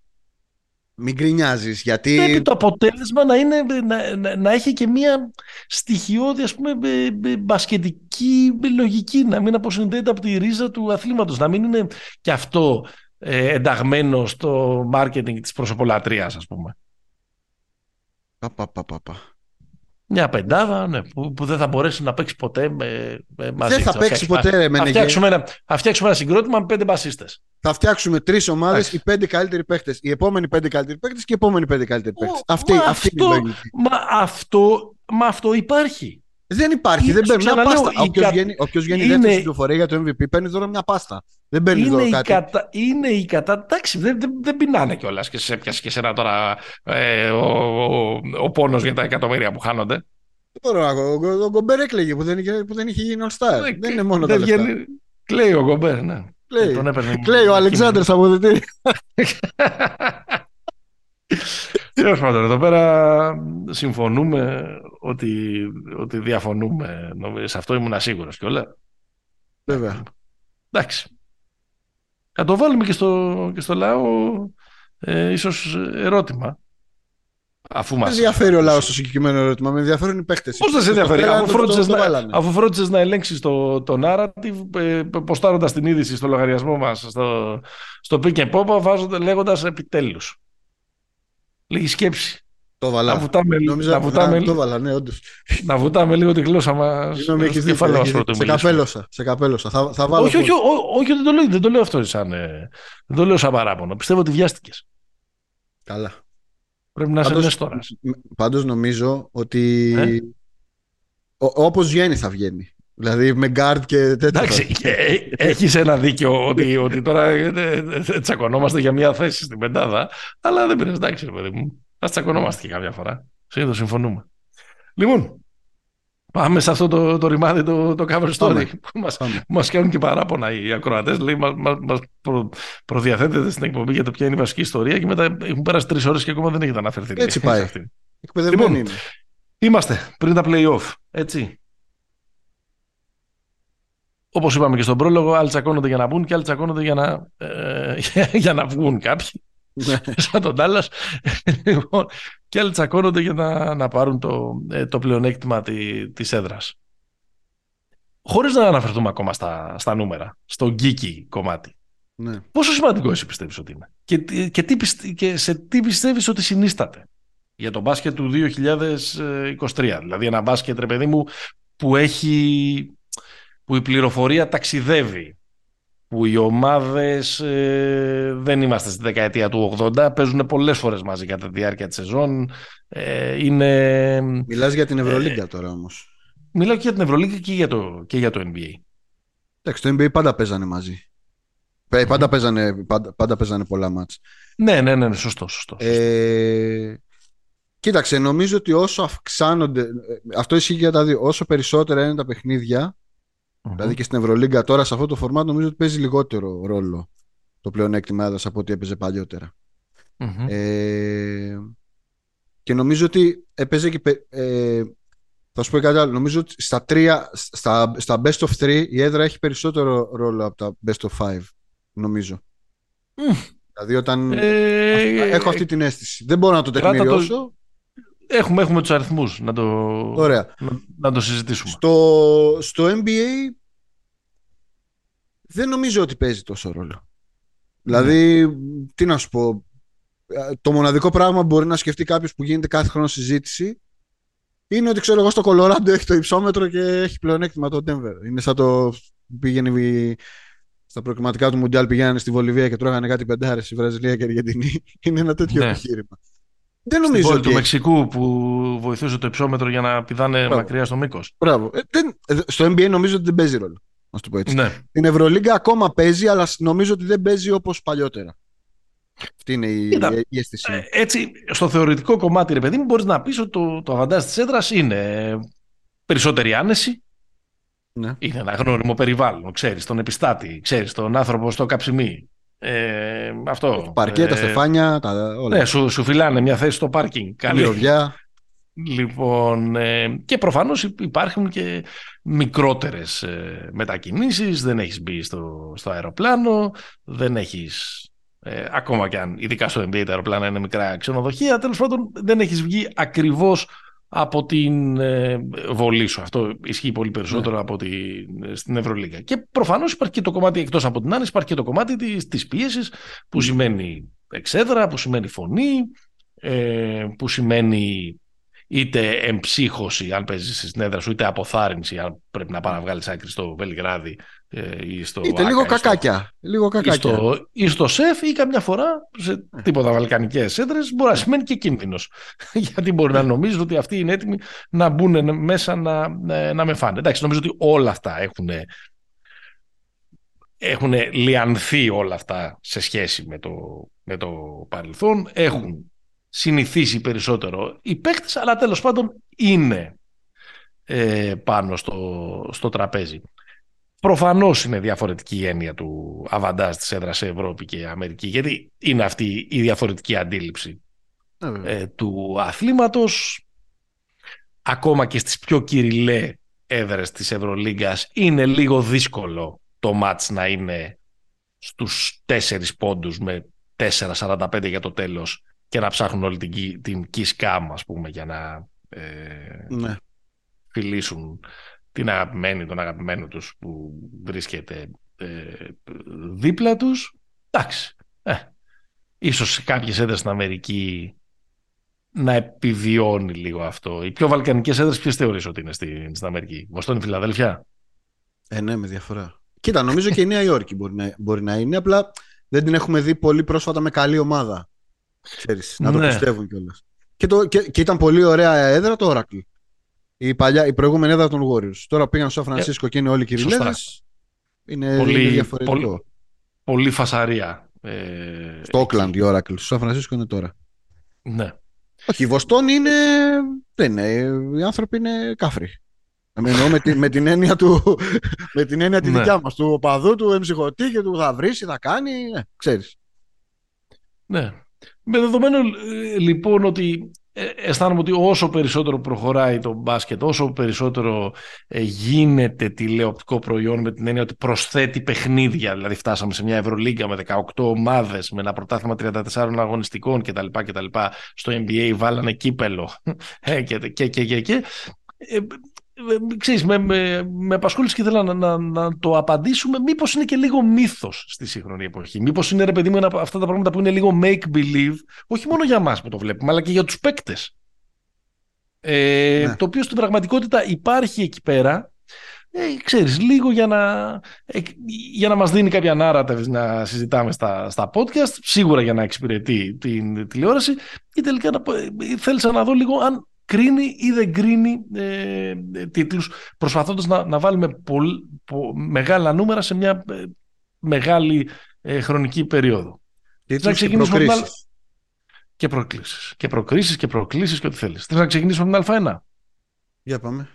Speaker 2: Μην γκρινιάζεις, γιατί.
Speaker 1: πρέπει το αποτέλεσμα να, είναι, να, να, να έχει και μια στοιχειώδη ας πούμε ε, ε, μπασκετική λογική να μην αποσυνδέεται από τη ρίζα του αθλήματος να μην είναι και αυτό ε, ενταγμένο στο μάρκετινγκ της προσωπολατρίας ας πούμε
Speaker 2: Πα, πα, πα, πα, πα.
Speaker 1: μια πεντάδα ναι, που, που δεν θα μπορέσει να παίξει ποτέ με, με, μαζί
Speaker 2: Δεν θα
Speaker 1: της.
Speaker 2: παίξει
Speaker 1: φτιάξουμε-
Speaker 2: ποτέ, ρε,
Speaker 1: θα,
Speaker 2: Μενεγέ.
Speaker 1: φτιάξουμε ένα, θα φτιάξουμε ένα συγκρότημα με πέντε μπασίστες
Speaker 2: Θα φτιάξουμε τρεις ομάδες,
Speaker 1: Εντάξει.
Speaker 2: οι πέντε καλύτεροι παίχτε. Οι επόμενοι πέντε καλύτεροι παίχτε και οι επόμενοι πέντε καλύτεροι
Speaker 1: Ω,
Speaker 2: παίχτε. Αυτή,
Speaker 1: μα
Speaker 2: αυτή είναι η
Speaker 1: αυτό-
Speaker 2: λογική.
Speaker 1: μα αυτό, μα αυτό υπάρχει
Speaker 2: Δεν υπάρχει,
Speaker 1: Είναι,
Speaker 2: δεν παίρνει μια
Speaker 1: ξαναλέω,
Speaker 2: πάστα.
Speaker 1: η
Speaker 2: Όποιος
Speaker 1: κα-
Speaker 2: βγαίνει, όποιος βγαίνει
Speaker 1: είναι-
Speaker 2: δεύτερη στην πληροφορία για το MVP παίρνει δώρο μια πάστα. Δεν παίρνεις
Speaker 1: είναι
Speaker 2: δώρο
Speaker 1: η,
Speaker 2: κάτι.
Speaker 1: κατα... είναι η κατά... Εντάξει, δεν, δεν, δεν πεινάνε κιόλας και σε έπιασε και σένα τώρα ε, ο, ο, ο πόνος για τα εκατομμύρια που χάνονται.
Speaker 2: Δεν μπορώ να- Ο, ο, ο Γκομπέρ έκλαιγε που δεν, είχε- που δεν είχε γίνει All Star.
Speaker 1: Ε,
Speaker 2: δεν είναι μόνο τα
Speaker 1: δεν
Speaker 2: λεφτά.
Speaker 1: βγαίνει- Κλαίει ο Γκομπέρ, ναι.
Speaker 2: Κλαίει.
Speaker 1: Ε, τον έπαιρνε-
Speaker 2: Κλαίει ο Αλεξάνδρ στα αποδητήρια.
Speaker 1: Τέλος πάντων, εδώ πέρα συμφωνούμε ότι, ότι διαφωνούμε. Νομίζω, σε αυτό ήμουν σίγουρος κιόλας.
Speaker 2: Βέβαια.
Speaker 1: Εντάξει. Θα το βάλουμε και στο, και στο λαό ε, ίσως ερώτημα. Αφού
Speaker 2: Δεν
Speaker 1: μας...
Speaker 2: ενδιαφέρει ο λαός στο συγκεκριμένο ερώτημα. Με ενδιαφέρουν οι παίχτε.
Speaker 1: Πώς δεν σε ενδιαφέρει, αφού φρόντισες, να, αφού φρόντισες να ελέγξεις το, το narrative, ε, ποστάροντας την είδηση στο λογαριασμό μας, στο, στο pick and pop, βάζοντας, λέγοντας επιτέλους. Λίγη σκέψη.
Speaker 2: Το
Speaker 1: Να
Speaker 2: βαλά.
Speaker 1: βουτάμε,
Speaker 2: Νόμιζα
Speaker 1: να,
Speaker 2: ότι
Speaker 1: βουτάμε,
Speaker 2: το βαλά, ναι, όντως.
Speaker 1: να βουτάμε λίγο τη γλώσσα μας
Speaker 2: Συγγνώμη, έχεις
Speaker 1: στο
Speaker 2: δίκιο.
Speaker 1: κεφάλι μας
Speaker 2: έχεις
Speaker 1: πρώτο
Speaker 2: δίκιο. Σε
Speaker 1: μιλήσουμε.
Speaker 2: καπέλωσα. Σε καπέλωσα. Θα, θα βάλω
Speaker 1: Όχι, όχι,
Speaker 2: φως.
Speaker 1: όχι, όχι, δεν το λέω, δεν το λέω αυτό σαν, ε, δεν το λέω σαν παράπονο. Πιστεύω ότι βιάστηκες.
Speaker 2: Καλά.
Speaker 1: Πρέπει να είσαι
Speaker 2: Πάντως-
Speaker 1: νέστορας.
Speaker 2: Πάντως νομίζω ότι
Speaker 1: Ε;
Speaker 2: ο- όπως βγαίνει θα βγαίνει. Δηλαδή με guard και τέτοια.
Speaker 1: Εντάξει, ε, έχεις ένα δίκιο ότι, ότι τώρα ε, ε, ε, τσακωνόμαστε για μια θέση στην πεντάδα, αλλά δεν πειράζει, εντάξει, ρε παιδί μου. Α τσακωνόμαστε και κάποια φορά. Συνήθως συμφωνούμε. Λοιπόν, πάμε σε αυτό το, το ρημάδι, το, το cover story
Speaker 2: Πάμε.
Speaker 1: που μας,
Speaker 2: Πάμε.
Speaker 1: που μας κάνουν και παράπονα οι ακροατές. Λέει, μας, μας, μας προ, προδιαθέτεται στην εκπομπή για το ποια είναι η βασική ιστορία και μετά έχουν πέρασε τρεις ώρες και ακόμα δεν έχετε αναφερθεί.
Speaker 2: Έτσι
Speaker 1: σε
Speaker 2: πάει.
Speaker 1: αυτή.
Speaker 2: Εκπαιδευμένοι
Speaker 1: Λοιπόν,
Speaker 2: είναι.
Speaker 1: Είμαστε πριν τα play-off, έτσι. Όπως είπαμε και στον πρόλογο, άλλοι τσακώνονται για να μπουν και άλλοι τσακώνονται για να, ε, για να βγουν κάποιοι,
Speaker 2: Ναι.
Speaker 1: σαν τον Τάλλας. λοιπόν, και άλλοι τσακώνονται για να, να πάρουν το, ε, το πλεονέκτημα τη, της έδρας. Χωρίς να αναφερθούμε ακόμα στα, στα νούμερα, στο geeky κομμάτι.
Speaker 2: Ναι.
Speaker 1: Πόσο σημαντικό εσύ πιστεύεις ότι είναι; Και, τι- και, τι, πιστε- και σε τι πιστεύεις ότι συνίσταται για το μπάσκετ του 2023. Δηλαδή ένα μπάσκετ, ρε παιδί μου, που έχει που η πληροφορία ταξιδεύει που οι ομάδες ε, δεν είμαστε στη δεκαετία του 80 παίζουν πολλές φορές μαζί κατά τη διάρκεια της σεζόν ε, είναι...
Speaker 2: Μιλάς για την
Speaker 1: Ε,
Speaker 2: Ευρωλίγκα τώρα όμως.
Speaker 1: μιλάω και για την Ευρωλίγα και για το, και για το NBA
Speaker 2: Εντάξει, το NBA πάντα παίζανε μαζί. Ε, Πάντα, παίζανε, πάντα, πάντα παίζανε πολλά μάτς.
Speaker 1: ναι ναι ναι, ναι σωστό, σωστό.
Speaker 2: Ε, κοίταξε, νομίζω ότι όσο αυξάνονται. ε, Αυτό ισχύει και για τα δύο. Όσο περισσότερα είναι τα παιχνίδια,
Speaker 1: Μμμ.
Speaker 2: δηλαδή και στην Ευρωλίγκα τώρα σε αυτό το φορμάτ, νομίζω ότι παίζει λιγότερο ρόλο το πλεονέκτημα έδρας από ό,τι έπαιζε παλιότερα.
Speaker 1: Μμμ.
Speaker 2: Ε, και νομίζω ότι έπαιζε και. πε- Ε, θα σου πω κάτι άλλο. Νομίζω ότι στα, τρία, στα, στα best of 3 η έδρα έχει περισσότερο ρόλο από τα best of 5. Νομίζω.
Speaker 1: Μμ.
Speaker 2: Δηλαδή όταν.
Speaker 1: Ε,
Speaker 2: έχω αυτή την αίσθηση. Δεν μπορώ να το
Speaker 1: κράτα το-
Speaker 2: τεκμηριώσω.
Speaker 1: Έχουμε, έχουμε τους αριθμούς να το,
Speaker 2: Ωραία.
Speaker 1: να, να το συζητήσουμε.
Speaker 2: Στο, στο NBA δεν νομίζω ότι παίζει τόσο ρόλο. Δηλαδή, τι να σου πω, ε, το μοναδικό πράγμα που μπορεί να σκεφτεί κάποιος που γίνεται κάθε χρόνο συζήτηση είναι ότι ξέρω εγώ στο Κολοράντο έχει το υψόμετρο και έχει πλεονέκτημα το Denver. Είναι σαν το πήγαινε στα προκριματικά του Μουντιάλ πηγαίνανε στη Βολιβία και τρώγανε κάτι πεντάρες η Βραζιλία και η Αργεντινή. Είναι ένα τέτοιο ναι. επιχείρημα.
Speaker 1: Δεν νομίζω Στην πόλη ότι... του Μεξικού που βοηθούσε το υψόμετρο για να πηδάνε Μπράβο. μακριά στο μήκος.
Speaker 2: Μπράβο. Ε, δεν... Ε, στο NBA νομίζω ότι δεν παίζει ρόλο. Να το πω έτσι. Ναι. Στην Ευρωλίγκα ακόμα παίζει, αλλά νομίζω ότι δεν παίζει όπως παλιότερα. Αυτή είναι η, Κοίτα, η αίσθηση.
Speaker 1: Ε, έτσι, στο θεωρητικό κομμάτι, ρε παιδί μου, μπορείς να πεις ότι το, το αβαντάζ της έδρας είναι περισσότερη άνεση. Ναι. Είναι ένα γνώριμο περιβάλλον, ξέρεις, τον επιστάτη, ξέρεις, τον άνθρωπο στο καψιμί. Ε, αυτό. Το
Speaker 2: παρκέ, τα ε, στεφάνια, τα, όλα.
Speaker 1: Ναι, σου, σου φυλάνε μια θέση στο πάρκινγκ.
Speaker 2: Καλή οδιά.
Speaker 1: Λοιπόν, ε, και προφανώς υπάρχουν και μικρότερες ε, μετακινήσεις, δεν έχεις μπει στο, στο αεροπλάνο, δεν έχεις, ε, ακόμα και αν ειδικά στο NBA τα αεροπλάνα είναι μικρά ξενοδοχεία, τέλος πάντων δεν έχεις βγει ακριβώς από την ε, βολή σου. Αυτό ισχύει πολύ περισσότερο ναι. από την, στην Ευρωλίγα. Και προφανώς υπάρχει και το κομμάτι, εκτός από την άνεση, υπάρχει και το κομμάτι της, της πίεσης που ναι. σημαίνει εξέδρα, που σημαίνει φωνή, ε, που σημαίνει είτε εμψύχωση αν παίζεις στην έδρα σου, είτε αποθάρρυνση αν πρέπει να πάει να βγάλει άκρη στο Βελιγράδι ε, ή στο.
Speaker 2: Είτε λίγο κακάκια. Λίγο κακάκια. Ή,
Speaker 1: στο, ή στο σεφ ή καμιά φορά σε τίποτα βαλκανικές έδρες μπορεί να σημαίνει και κίνδυνος. Γιατί μπορεί να νομίζουν ότι αυτοί είναι έτοιμοι να μπουν μέσα να, να με φάνε. Εντάξει, νομίζω ότι όλα αυτά έχουν. Έχουν λιανθεί όλα αυτά σε σχέση με το, με το παρελθόν. Έχουν συνηθίσει περισσότερο οι παίκτες, αλλά τέλος πάντων είναι ε, πάνω στο, στο τραπέζι. Προφανώς είναι διαφορετική η έννοια του αβαντάζ της έδρας σε Ευρώπη και Αμερική, γιατί είναι αυτή η διαφορετική αντίληψη ναι, ε, του αθλήματος. Ακόμα και στις πιο κυριλέ έδρες της Ευρωλίγκας είναι λίγο δύσκολο το μάτς να είναι στους τέσσερις πόντους με 4-45 για το τέλος και να ψάχνουν όλη την, την kiss ας πούμε για να ε, ναι. φιλήσουν την αγαπημένη, τον αγαπημένο τους που βρίσκεται ε, δίπλα τους. Εντάξει. Ε, ίσως σε κάποιες έδρες στην Αμερική να επιβιώνει λίγο αυτό. Οι πιο βαλκανικές έδρες ποιες θεωρείς ότι είναι στην, στην Αμερική; Βοστόνη, Φιλαδέλφια;
Speaker 2: Ε, ναι, με διαφορά. Κοίτα, νομίζω και η Νέα Υόρκη μπορεί να, μπορεί να είναι, απλά δεν την έχουμε δει πολύ πρόσφατα με καλή ομάδα. Ξέρεις, να το ναι. πιστεύουν κιόλας. Και, και, και, ήταν πολύ ωραία έδρα το Oracle. Η, παλιά, η προηγούμενη έδρα των Warriors. Τώρα πήγαν στο Φρανσίσκο ε, και είναι όλοι κυριλέδες. Είναι, πολύ, είναι διαφορετικό.
Speaker 1: Πολύ, πολύ φασαρία. Ε,
Speaker 2: στο Oakland η Oracle. Στο Σαν Φρανσίσκο είναι τώρα.
Speaker 1: Ναι.
Speaker 2: Όχι, η Βοστόνη είναι... Δεν είναι. Οι άνθρωποι είναι κάφροι. Εννοώ με, τη, με την έννοια, του, με την έννοια τη ναι. δικιά μας, του οπαδού, του εμψυχωτή και του θα βρει, θα κάνει, ναι, ξέρεις.
Speaker 1: Ναι. Με δεδομένο ε, λοιπόν ότι ε, αισθάνομαι ότι όσο περισσότερο προχωράει το μπάσκετ, όσο περισσότερο ε, γίνεται τηλεοπτικό προϊόν με την έννοια ότι προσθέτει παιχνίδια, δηλαδή φτάσαμε σε μια Ευρωλίγκα με 18 ομάδες, με ένα πρωτάθλημα 34 αγωνιστικών κτλ. κτλ. Στο NBA βάλανε κύπελο και, και, και, και, και ε, ξέρεις, με, με, με απασχόληση και ήθελα να, να, να, το απαντήσουμε μήπως είναι και λίγο μύθος στη σύγχρονη εποχή. Μήπως είναι ρε παιδί μου αυτά τα πράγματα που είναι λίγο make-believe, όχι μόνο για μας που το βλέπουμε, αλλά και για τους παίκτες. Ε, ναι. Το οποίο στην πραγματικότητα υπάρχει εκεί πέρα, ε, ξέρεις, λίγο για να, ε, για να μας δίνει κάποια narrative να συζητάμε στα, στα podcast, σίγουρα για να εξυπηρετεί την τηλεόραση και τελικά να, ε, θέλησα να δω λίγο αν κρίνει ή δεν κρίνει ε, τίτλους προσπαθώντας να, να βάλουμε πολ, μεγάλα νούμερα σε μια ε, μεγάλη ε, χρονική περίοδο.
Speaker 2: Τίτλους και προκλήσεις.
Speaker 1: Και προκλήσεις. Και προκρίσεις και προκλήσεις και ό,τι θέλεις. Θες να ξεκινήσουμε με την Α1.
Speaker 2: Για πάμε.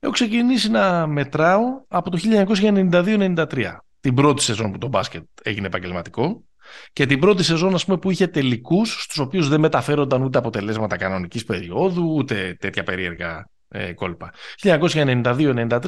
Speaker 1: Έχω ξεκινήσει να μετράω από το 1992-93. Την πρώτη σεζόν που το μπάσκετ έγινε επαγγελματικό. Και την πρώτη σεζόν ας πούμε, που είχε τελικούς, στους οποίους δεν μεταφέρονταν ούτε αποτελέσματα κανονικής περίοδου, ούτε τέτοια περίεργα ε, κόλπα. 1992-93,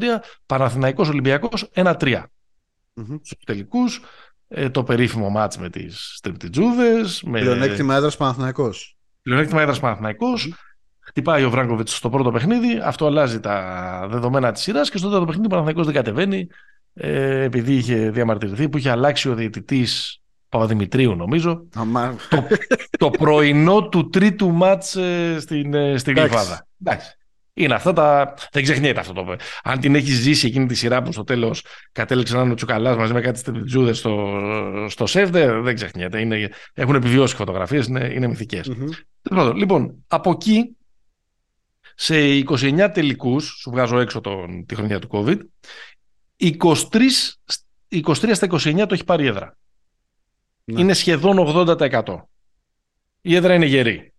Speaker 1: Παναθηναϊκός Ολυμπιακός 1-3. Mm-hmm. Στους τελικούς, ε, το περίφημο μάτς με τις Στριπτιτζούδες. Με...
Speaker 2: Πλεονέκτημα έδρας Παναθηναϊκός.
Speaker 1: Πλεονέκτημα έδρας Παναθηναϊκός. Mm-hmm. Χτυπάει ο Βράγκοβιτς στο πρώτο παιχνίδι, αυτό αλλάζει τα δεδομένα της σειράς και στο δεύτερο παιχνίδι ο Παναθηναϊκός δεν κατεβαίνει ε, επειδή είχε διαμαρτυρηθεί, που είχε αλλάξει ο διαιτητής Παπαδημητρίου νομίζω,
Speaker 2: Αμά...
Speaker 1: το, το πρωινό του τρίτου μάτς ε, στην, ε, στην
Speaker 2: Εντάξει.
Speaker 1: Γλυφάδα. Εντάξει. Είναι αυτά τα. Δεν ξεχνιέται αυτό το. Αν την έχει ζήσει εκείνη τη σειρά που στο τέλος κατέληξε να είναι ο Τσουκαλάς μαζί με κάτι στεντζούδε στο, στο σεφ, δεν, δεν ξεχνιέται. Είναι, έχουν επιβιώσει φωτογραφίες, είναι, είναι μυθικές.
Speaker 2: Μμμ.
Speaker 1: Λοιπόν, από εκεί σε 29 τελικούς, σου βγάζω έξω τον, τη χρονιά του COVID, 23, 23 στα 29 το έχει πάρει η έδρα.
Speaker 2: Ναι.
Speaker 1: Είναι σχεδόν 80%. Η έδρα είναι γερή.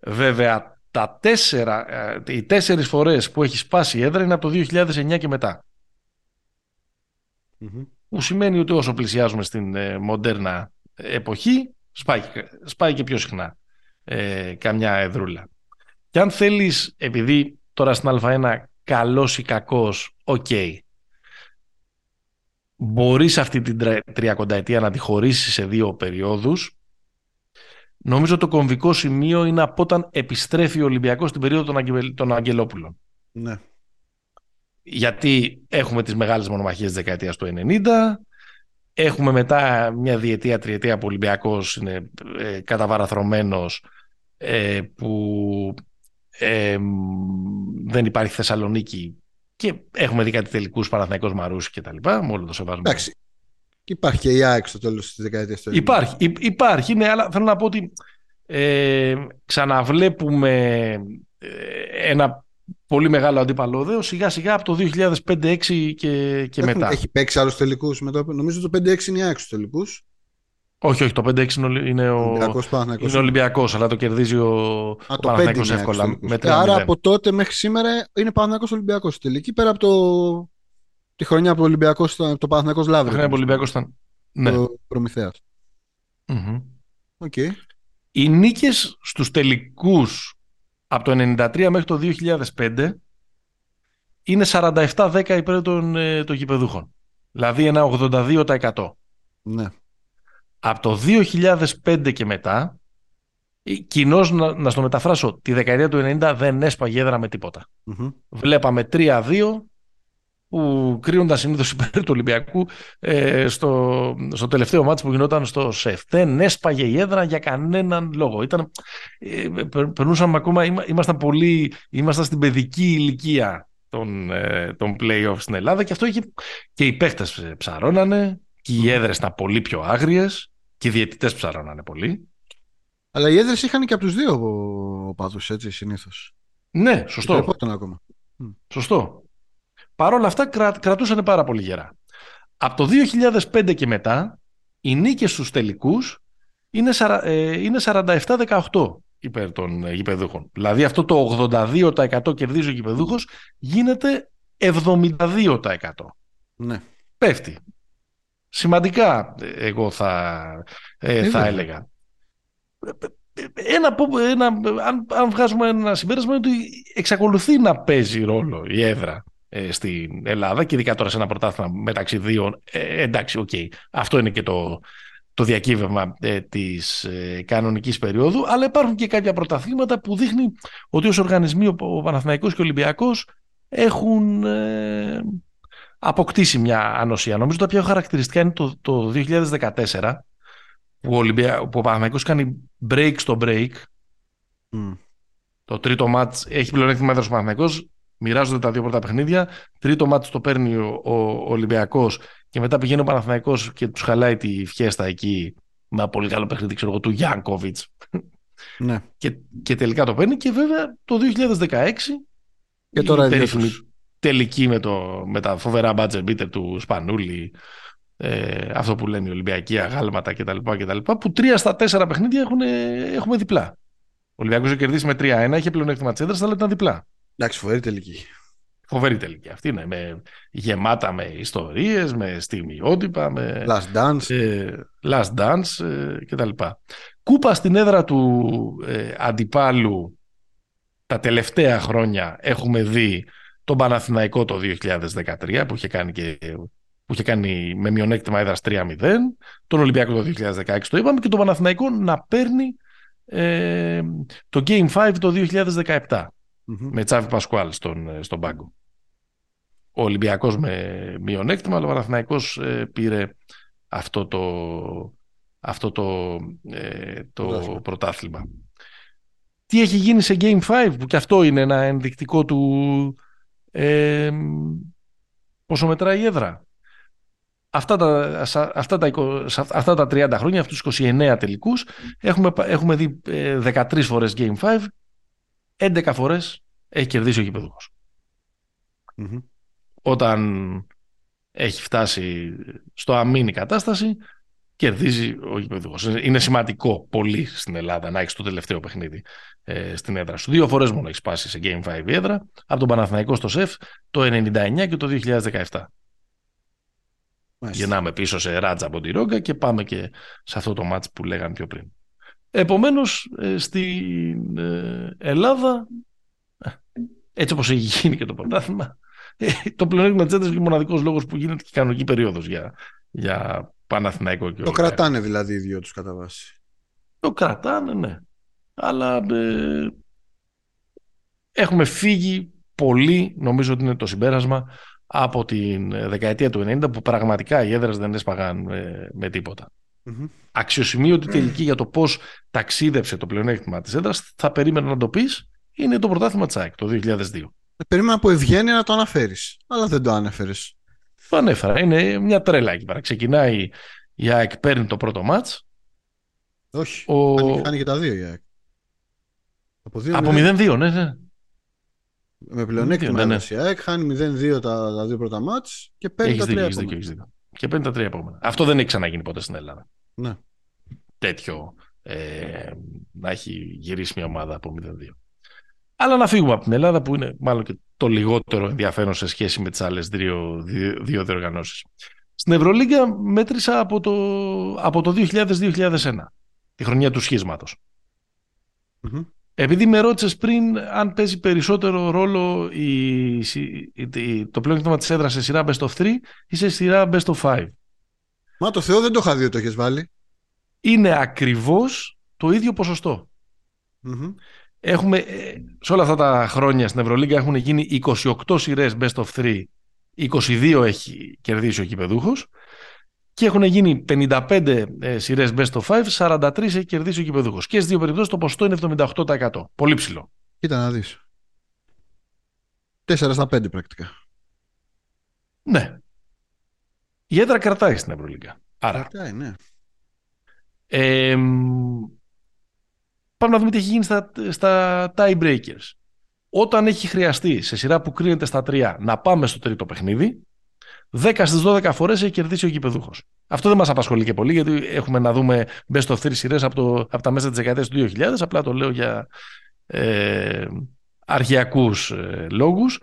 Speaker 1: Βέβαια, τα τέσσερα, ε, οι τέσσερις φορές που έχει σπάσει η έδρα είναι από το 2009 και μετά.
Speaker 2: Μμμ.
Speaker 1: Που σημαίνει ότι όσο πλησιάζουμε στην ε, μοντέρνα εποχή, σπάει, σπάει και πιο συχνά ε, καμιά εδρούλα. Και αν θέλεις, επειδή τώρα στην Α1 καλός ή κακός, οκ, μπορείς αυτή την τρα- τριακονταετία να τη χωρίσεις σε δύο περιόδους, νομίζω το κομβικό σημείο είναι από όταν επιστρέφει ο Ολυμπιακός στην περίοδο των, Αγγε- των Αγγελόπουλων.
Speaker 2: Ναι.
Speaker 1: Γιατί έχουμε τις μεγάλες μονομαχίες της δεκαετίας του 90, έχουμε μετά μια διετία, τριετία που ο Ολυμπιακός είναι ε, καταβαραθρωμένος, ε, που ε, μ, δεν υπάρχει Θεσσαλονίκη και έχουμε δει κάτι τελικούς Παναθηναϊκός Μαρούσι και τα λοιπά, με όλο το σεβασμό.
Speaker 2: Εντάξει. Και υπάρχει και η ΑΕΚ στο τέλος της δεκαετίας του 90.
Speaker 1: Υπάρχει, υ- υπάρχει, ναι, αλλά θέλω να πω ότι ε, ξαναβλέπουμε ε, ένα πολύ μεγάλο αντιπαλώδεο σιγά σιγά από το 2005-2006 και, και
Speaker 2: Έχουν-
Speaker 1: μετά.
Speaker 2: Έχει παίξει άλλους τελικούς με το. Νομίζω το 5-6 είναι η ΑΕΚ στους τελικούς.
Speaker 1: Όχι, όχι, το 5-6 είναι, ο- είναι ο,
Speaker 2: Ολυμπιακός Παναθυνακό.
Speaker 1: είναι Ολυμπιακός, αλλά το κερδίζει ο,
Speaker 2: Α,
Speaker 1: ο
Speaker 2: το 5
Speaker 1: Παναθηναϊκός
Speaker 2: είναι
Speaker 1: εύκολα.
Speaker 2: εύκολα.
Speaker 1: Με 3-0.
Speaker 2: Άρα από τότε μέχρι σήμερα είναι Παναθυνακό Ολυμπιακός στη τελική. Πέρα από το... τη χρονιά που ο Ολυμπιακός ήταν το Παναθηναϊκό
Speaker 1: Το
Speaker 2: Λαύριο.
Speaker 1: χρόνο που ο Ολυμπιακός ήταν. Ναι.
Speaker 2: Το Προμηθέας.
Speaker 1: Μμμ.
Speaker 2: Οκ.
Speaker 1: Οι νίκες στους τελικούς από το 1993 μέχρι το 2005 είναι 47-10 υπέρ των, ε, των γηπεδούχων. Δηλαδή ένα 82%.
Speaker 2: Ναι.
Speaker 1: Από το 2005 και μετά, κοινώς να, να στο μεταφράσω, τη δεκαετία του 90 δεν έσπαγε έδρα με τίποτα.
Speaker 2: Μμμ.
Speaker 1: Βλέπαμε 3-2 που κρίνονταν συνήθως υπέρ του Ολυμπιακού ε, στο, στο τελευταίο μάτς που γινόταν στο ΣΕΦ. Δεν έσπαγε η έδρα για κανέναν λόγο. Ήταν, ε, περ- περνούσαμε ακόμα, είμα- ήμασταν πολύ, ήμασταν στην παιδική ηλικία των, ε, των play-off στην Ελλάδα και αυτό είχε και οι παίχτες ε, ψαρώνανε και οι έδρες ήταν πολύ πιο άγριες και οι διαιτητές ψαρώνανε πολύ.
Speaker 2: Αλλά οι έδρες είχαν και από τους δύο οπαδού, έτσι συνήθως.
Speaker 1: Ναι, σωστό.
Speaker 2: Τρεπόταν ακόμα.
Speaker 1: Σωστό. Παρ' όλα αυτά κρα, κρατούσαν πάρα πολύ γερά. Από το 2005 και μετά, οι νίκες στους τελικούς είναι, σαρα- ε, είναι 47-18 υπέρ των ε, γηπεδούχων. Δηλαδή αυτό το 82% κερδίζει ο γηπεδούχος γίνεται 72%.
Speaker 2: Ναι.
Speaker 1: Πέφτει. Σημαντικά ε, εγώ θα, ε,
Speaker 2: Ε,
Speaker 1: θα
Speaker 2: βέβαια.
Speaker 1: έλεγα. Ένα, που- ένα, αν, αν βγάζουμε ένα συμπέρασμα είναι ότι εξακολουθεί να παίζει ρόλο η έδρα ε, στην Ελλάδα και ειδικά τώρα σε ένα πρωτάθλημα μεταξύ δύο ε, εντάξει, οκ. Αυτό είναι και το, το διακύβευμα ε, της ε, κανονικής περίοδου αλλά υπάρχουν και κάποια πρωταθλήματα που δείχνει ότι ως οργανισμοί ο, ο Παναθηναϊκός και ο Ολυμπιακός έχουν ε, αποκτήσει μια ανοσία. Νομίζω τα πιο χαρακτηριστικά είναι το, το 2014 που ο, Ολυμπια... που ο Παναθηναϊκός κάνει break στο break
Speaker 2: Μμ.
Speaker 1: το τρίτο μάτς έχει πλεονέκτημα έδρας ο Παναθηναϊκός μοιράζονται τα δύο πρώτα παιχνίδια τρίτο μάτς το παίρνει ο, ο, ο Ολυμπιακός και μετά πηγαίνει ο Παναθηναϊκός και τους χαλάει τη φιέστα εκεί με ένα πολύ καλό παιχνίδι ξέρω εγώ του Γιάνκοβιτς
Speaker 2: Ναι.
Speaker 1: και, και τελικά το παίρνει και βέβαια το 2016
Speaker 2: Και τώρα
Speaker 1: η
Speaker 2: οι δύο
Speaker 1: περίφημη
Speaker 2: τους.
Speaker 1: Τελική με, το, με τα φοβερά budget beater του Σπανούλη ε, αυτό που λένε οι Ολυμπιακοί αγάλματα κτλ. κτλ που τρία στα τέσσερα παιχνίδια έχουν, έχουμε διπλά. Ο Ολυμπιακός έχει κερδίσει με 3-1, είχε πλεονέκτημα της έδρας, αλλά ήταν διπλά.
Speaker 2: Εντάξει, φοβερή τελική.
Speaker 1: Φοβερή τελική αυτή είναι, με, γεμάτα με ιστορίες, με στιγμιότυπα, με
Speaker 2: Last Dance.
Speaker 1: ε, last dance ε, κτλ. Κούπα στην έδρα του ε, αντιπάλου τα τελευταία χρόνια έχουμε δει τον Παναθηναϊκό το 2013 που είχε κάνει, και, που είχε κάνει με μειονέκτημα έδρας 3-0 τον Ολυμπιακό το 2016 το είπαμε και τον Παναθηναϊκό να παίρνει ε, το Game 5 το 2017
Speaker 2: Μμμ.
Speaker 1: με Τσάβη Πασκουάλ στον, ε, στον πάγκο. ο Ολυμπιακός με μειονέκτημα, αλλά ο Παναθηναϊκός ε, πήρε αυτό το, αυτό το, ε, το πρωτάθλημα. Τι έχει γίνει σε Game 5, που και αυτό είναι ένα ενδεικτικό του ε, πόσο μετράει η έδρα; Αυτά τα, αυτά, τα, αυτά τα 30 χρόνια, αυτούς τους 29 τελικούς, έχουμε, έχουμε δει 13 ε, φορές Game 5, 11 φορές έχει κερδίσει ο γηπεδούχος. Όταν έχει φτάσει στο αμήνη κατάσταση, κερδίζει ο γηπεδούχος. Είναι σημαντικό πολύ στην Ελλάδα να έχεις το τελευταίο παιχνίδι ε, στην έδρα σου. Δύο φορές μόνο έχεις πάσει σε Game 5 η έδρα, από τον Παναθηναϊκό στο ΣΕΦ το 1999 και το 2017. Γεννάμε πίσω σε ράτζα από τη Ρόγκα και πάμε και σε αυτό το μάτς που λέγαμε πιο πριν. Επομένως, ε, στην ε, Ελλάδα, έτσι όπως έχει γίνει και το πρωτάθλημα, το πλεονέκτημα της ένταση είναι ο μοναδικός λόγος που γίνεται και κανονική περίοδος για, για Παναθηναϊκό και
Speaker 2: Το κρατάνε δηλαδή οι δύο τους κατά βάση.
Speaker 1: Το κρατάνε, ναι. Αλλά ε, έχουμε φύγει πολύ, νομίζω ότι είναι το συμπέρασμα, από την δεκαετία του 90 που πραγματικά οι έδρες δεν έσπαγαν ε, με τίποτα. Mm-hmm. Αξιοσημείωτη τελική για το πώς ταξίδεψε το πλεονέκτημα της έδρας θα περίμενα να το πεις είναι το πρωτάθλημα Τσάκ το 2002.
Speaker 2: Περίμενα από ευγένεια να το αναφέρεις. Αλλά δεν το ανέφερες.
Speaker 1: Το ανέφερα. Είναι μια τρέλα εκεί πέρα. Ξεκινάει η ΑΕΚ, παίρνει το πρώτο μάτς.
Speaker 2: Όχι. Ο... Χάνει και τα δύο η ΑΕΚ.
Speaker 1: Από, 2, από 0-2, ναι, ναι.
Speaker 2: Με πλεονέκτημα ναι, ναι. η ΑΕΚ, χάνει 0-2 τα, τα δύο πρώτα μάτς και παίρνει τα τρία επόμενα.
Speaker 1: Και παίρνει τα τρία επόμενα. Αυτό δεν έχει ξαναγίνει ποτέ στην Ελλάδα.
Speaker 2: Ναι.
Speaker 1: Τέτοιο ε, να έχει γυρίσει μια ομάδα από 0-2. Αλλά να φύγουμε από την Ελλάδα που είναι μάλλον και το λιγότερο ενδιαφέρον σε σχέση με τις άλλες δύο, δύο διοργανώσεις. Στην Ευρωλίγκα μέτρησα από το, από το 2000-2001, τη χρονιά του σχισματος Επειδή με ρώτησες πριν αν παίζει περισσότερο ρόλο η, η, το πλέον της έδρας σε σειρά best of 3 ή σε σειρά best of 5.
Speaker 2: Μα το Θεό δεν το είχα δει ότι το έχεις βάλει.
Speaker 1: Είναι ακριβώς το ίδιο Έχουμε, ε, σε όλα αυτά τα χρόνια στην Ευρωλίγκα έχουν γίνει 28 σειρές best of 3, 22 έχει κερδίσει ο κυπεδούχο και έχουν γίνει 55 ε, σειρές best of 5, 43 έχει κερδίσει ο κυπεδούχο. Και στις δύο περιπτώσεις το ποσοστό είναι 78%. Πολύ ψηλό.
Speaker 2: Κοίτα να δεις. 4 στα 5 πρακτικά.
Speaker 1: Ναι. Η έδρα κρατάει στην Ευρωλίγκα. Άρα.
Speaker 2: Κρατάει, ναι.
Speaker 1: Ε, Πάμε να δούμε τι έχει γίνει στα, στα tie breakers. Όταν έχει χρειαστεί σε σειρά που κρίνεται στα τρία να πάμε στο τρίτο παιχνίδι, 10 στις 12 φορές έχει κερδίσει ο γηπεδούχο. Αυτό δεν μας απασχολεί και πολύ, γιατί έχουμε να δούμε best of three σειρές από, από τα μέσα της δεκαετίας του 2000. Απλά το λέω για ε, αρχαιακούς ε, λόγους.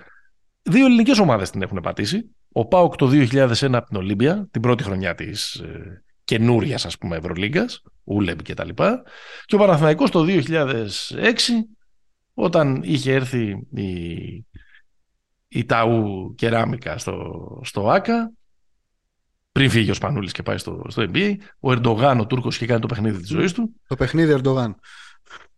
Speaker 1: Δύο ελληνικές ομάδες την έχουν πατήσει. Ο Πάοκ το 2001 από την Ολύμπια, την πρώτη χρονιά της ε, καινούρια ας πούμε Ευρωλίγκας, Ούλεμπ και τα λοιπά. Και ο Παναθηναϊκός το 2006 όταν είχε έρθει η, η Ταού Κεράμικα στο, στο ΆΚΑ πριν φύγει ο Σπανούλης και πάει στο, στο NBA, ο Ερντογάν, ο Τούρκος, είχε κάνει το παιχνίδι της ζωής του.
Speaker 2: Το παιχνίδι Ερντογάν.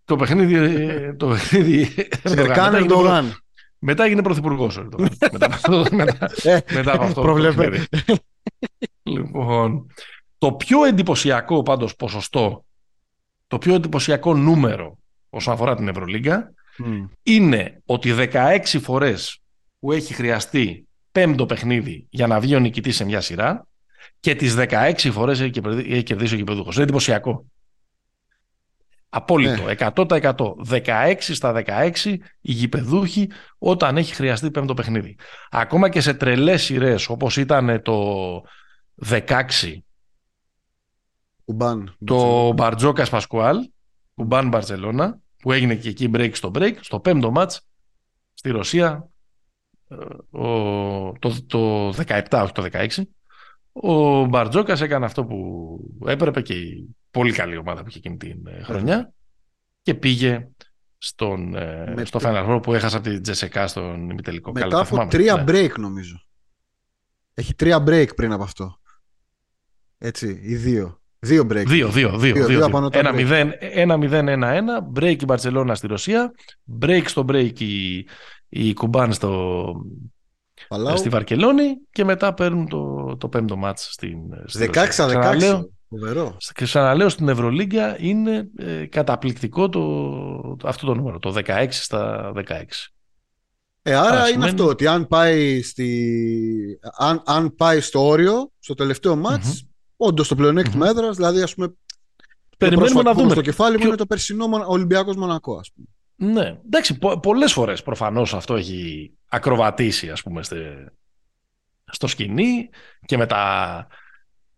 Speaker 1: Το παιχνίδι, το παιχνίδι
Speaker 2: Ερντογάν. Ερντογάν.
Speaker 1: Μετά έγινε πρωθυπουργός ο Ερντογάν. μετά, μετά, ε, μετά από αυτό.
Speaker 2: Προβλέπε.
Speaker 1: λοιπόν, το πιο εντυπωσιακό πάντως ποσοστό, το πιο εντυπωσιακό νούμερο όσον αφορά την Ευρωλίγκα είναι ότι 16 φορές που έχει χρειαστεί πέμπτο παιχνίδι για να βγει ο νικητής σε μια σειρά και τις 16 φορές έχει κερδίσει ο γηπεδούχος. Είναι εντυπωσιακό. Απόλυτο. 100%. 16 στα 16 οι γηπεδούχοι όταν έχει χρειαστεί πέμπτο παιχνίδι. Ακόμα και σε τρελές σειρές όπως ήταν το 16
Speaker 2: Ουμπάν,
Speaker 1: το Μπαρτζόκας Πασκουάλ, Ουμπάν Μπαρσελόνα, που έγινε και εκεί break στο break, στο πέμπτο μάτς στη Ρωσία, ε, το, το 17, όχι το 16. Ο Μπαρτζόκας έκανε αυτό που έπρεπε και η πολύ καλή ομάδα που είχε εκείνη την ε, χρονιά και πήγε στον, ε, στο Final Four που έχασα από την Τζεσεκά στον ημιτελικό.
Speaker 2: Μετά από τρία ναι. break νομίζω. Έχει τρία break πριν από αυτό. Έτσι, οι δύο. Δύο break.
Speaker 1: Δύο, δύο, δύο. δύο, δύο, Ένα, μηδέν, ένα μηδέν, ένα ένα. Break η Μπαρσελόνα στη Ρωσία. Break στο break η, η Κουμπάν στο,
Speaker 2: Παλάου.
Speaker 1: στη Βαρκελόνη και μετά παίρνουν το, το πέμπτο μάτς στην, στην
Speaker 2: 16
Speaker 1: Ρωσία. Ξαναλέω,
Speaker 2: 16. Φοβερό.
Speaker 1: και ξαναλέω στην Ευρωλίγκα είναι ε, καταπληκτικό το, το- αυτό το νούμερο, το 16 στα 16.
Speaker 2: Ε, άρα
Speaker 1: Άρα
Speaker 2: είναι
Speaker 1: σημαίνει-
Speaker 2: αυτό ότι αν πάει, στη... αν, αν πάει στο όριο, στο τελευταίο μάτς, όντως το πλεονέκτημα
Speaker 1: Μμμ.
Speaker 2: έδρας, δηλαδή ας πούμε
Speaker 1: Περιμένουμε
Speaker 2: πρόσφατο
Speaker 1: να
Speaker 2: που έχω
Speaker 1: δούμε.
Speaker 2: στο κεφάλι μου
Speaker 1: Ποιο-
Speaker 2: είναι το περσινό Μονα- Ολυμπιακός Μονακό ας πούμε.
Speaker 1: Ναι, εντάξει, πο- πολλές φορές προφανώς αυτό έχει ακροβατήσει ας πούμε στε- στο σκηνή και με τα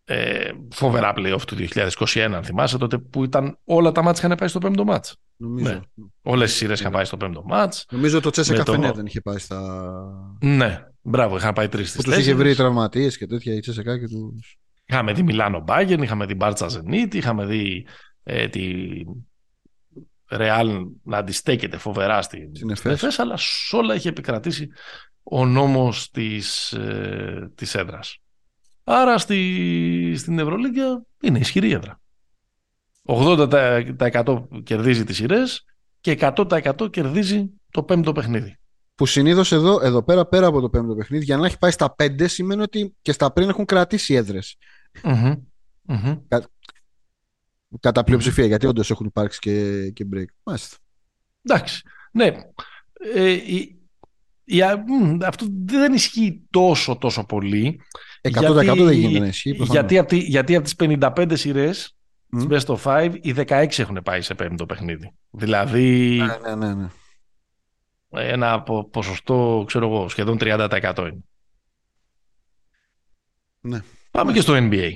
Speaker 1: ε, φοβερά playoff του 2021 αν θυμάσαι τότε που ήταν όλα τα μάτς είχαν πάει στο πέμπτο μάτς.
Speaker 2: Νομίζω.
Speaker 1: Ναι. Όλες οι σειρές είχαν πάει στο πέμπτο μάτς.
Speaker 2: Νομίζω το Τσέσεκα
Speaker 1: Με το-
Speaker 2: Φενέρ δεν είχε πάει στα...
Speaker 1: Ναι, μπράβο, είχαν πάει τρεις
Speaker 2: που
Speaker 1: στις
Speaker 2: τους είχε βρει
Speaker 1: τέσσερις.
Speaker 2: τραυματίες και τέτοια η Τσέσεκα και τους...
Speaker 1: Είχαμε δει Μιλάνο Μπάγκεν, είχαμε δει Μπάρτσα Ζενίτ, είχαμε δει ε, τη Ρεάλ να αντιστέκεται φοβερά στην,
Speaker 2: Στην
Speaker 1: στην
Speaker 2: Εφές.
Speaker 1: Εφές, αλλά σε όλα είχε επικρατήσει ο νόμος της, ε, της έδρας. Άρα στη, στην Ευρωλίγκα είναι ισχυρή έδρα. 80% κερδίζει τις σειρές και 100% κερδίζει το πέμπτο παιχνίδι.
Speaker 2: Που συνήθως εδώ, εδώ πέρα, πέρα από το πέμπτο παιχνίδι, για να έχει πάει στα πέντε, σημαίνει ότι και στα πριν έχουν κρατήσει έδρες.
Speaker 1: Μμμ. Μμμ.
Speaker 2: Κατά πλειοψηφία, γιατί όντως έχουν υπάρξει και, και break. Μάλιστα.
Speaker 1: Εντάξει. Ναι. Ε, η- η- α, μ, αυτό δεν ισχύει τόσο τόσο πολύ.
Speaker 2: 100% δεν γίνεται να ισχύει. προφανώς.
Speaker 1: γιατί, από τη, γιατί από τις 55 σειρές
Speaker 2: Μμ.
Speaker 1: της Best of 5 οι 16 έχουν πάει σε πέμπτο παιχνίδι. Δηλαδή
Speaker 2: Ναι, ναι, ναι, ναι.
Speaker 1: ένα πο- ποσοστό ξέρω εγώ σχεδόν 30% είναι.
Speaker 2: Ναι.
Speaker 1: Πάμε και στο NBA.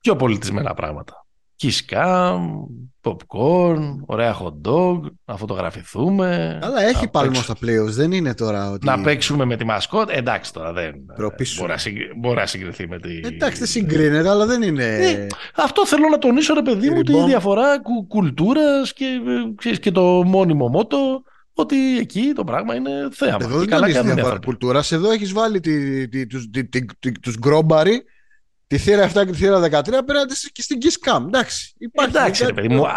Speaker 1: Πιο πολιτισμένα πράγματα. Kiss popcorn, ωραία hot dog, να φωτογραφηθούμε.
Speaker 2: Αλλά έχει
Speaker 1: να
Speaker 2: παλμό
Speaker 1: παίξουμε-
Speaker 2: στα playoffs, δεν είναι τώρα ότι.
Speaker 1: Να παίξουμε με τη μασκότ. Εντάξει τώρα δεν
Speaker 2: Τροπή σου.
Speaker 1: μπορεί να, συγκ- μπορεί να συγκριθεί με τη.
Speaker 2: Εντάξει, δεν συγκρίνεται, αλλά δεν είναι.
Speaker 1: Ναι. Αυτό θέλω να τονίσω, ρε παιδί μου, τη
Speaker 2: Λοιπόν.
Speaker 1: διαφορά κου, κουλτούρας και, ε, ξέρεις, και το μόνιμο μότο ότι εκεί το πράγμα είναι θέαμα.
Speaker 2: Εδώ
Speaker 1: Και
Speaker 2: δεν
Speaker 1: καλά
Speaker 2: είναι
Speaker 1: κάνουν οι
Speaker 2: διαφορά
Speaker 1: άνθρωποι.
Speaker 2: κουλτούρας. Εδώ έχεις βάλει τη, τη, τους, τη, τη, τη- τους γκρόμπαροι, τη θύρα 7 και τη θύρα 13 απέναντι στη- και στην Kiss Cam. Εντάξει. Υπάρχει
Speaker 1: Εντάξει, ρε
Speaker 2: κάτι
Speaker 1: παιδί μου.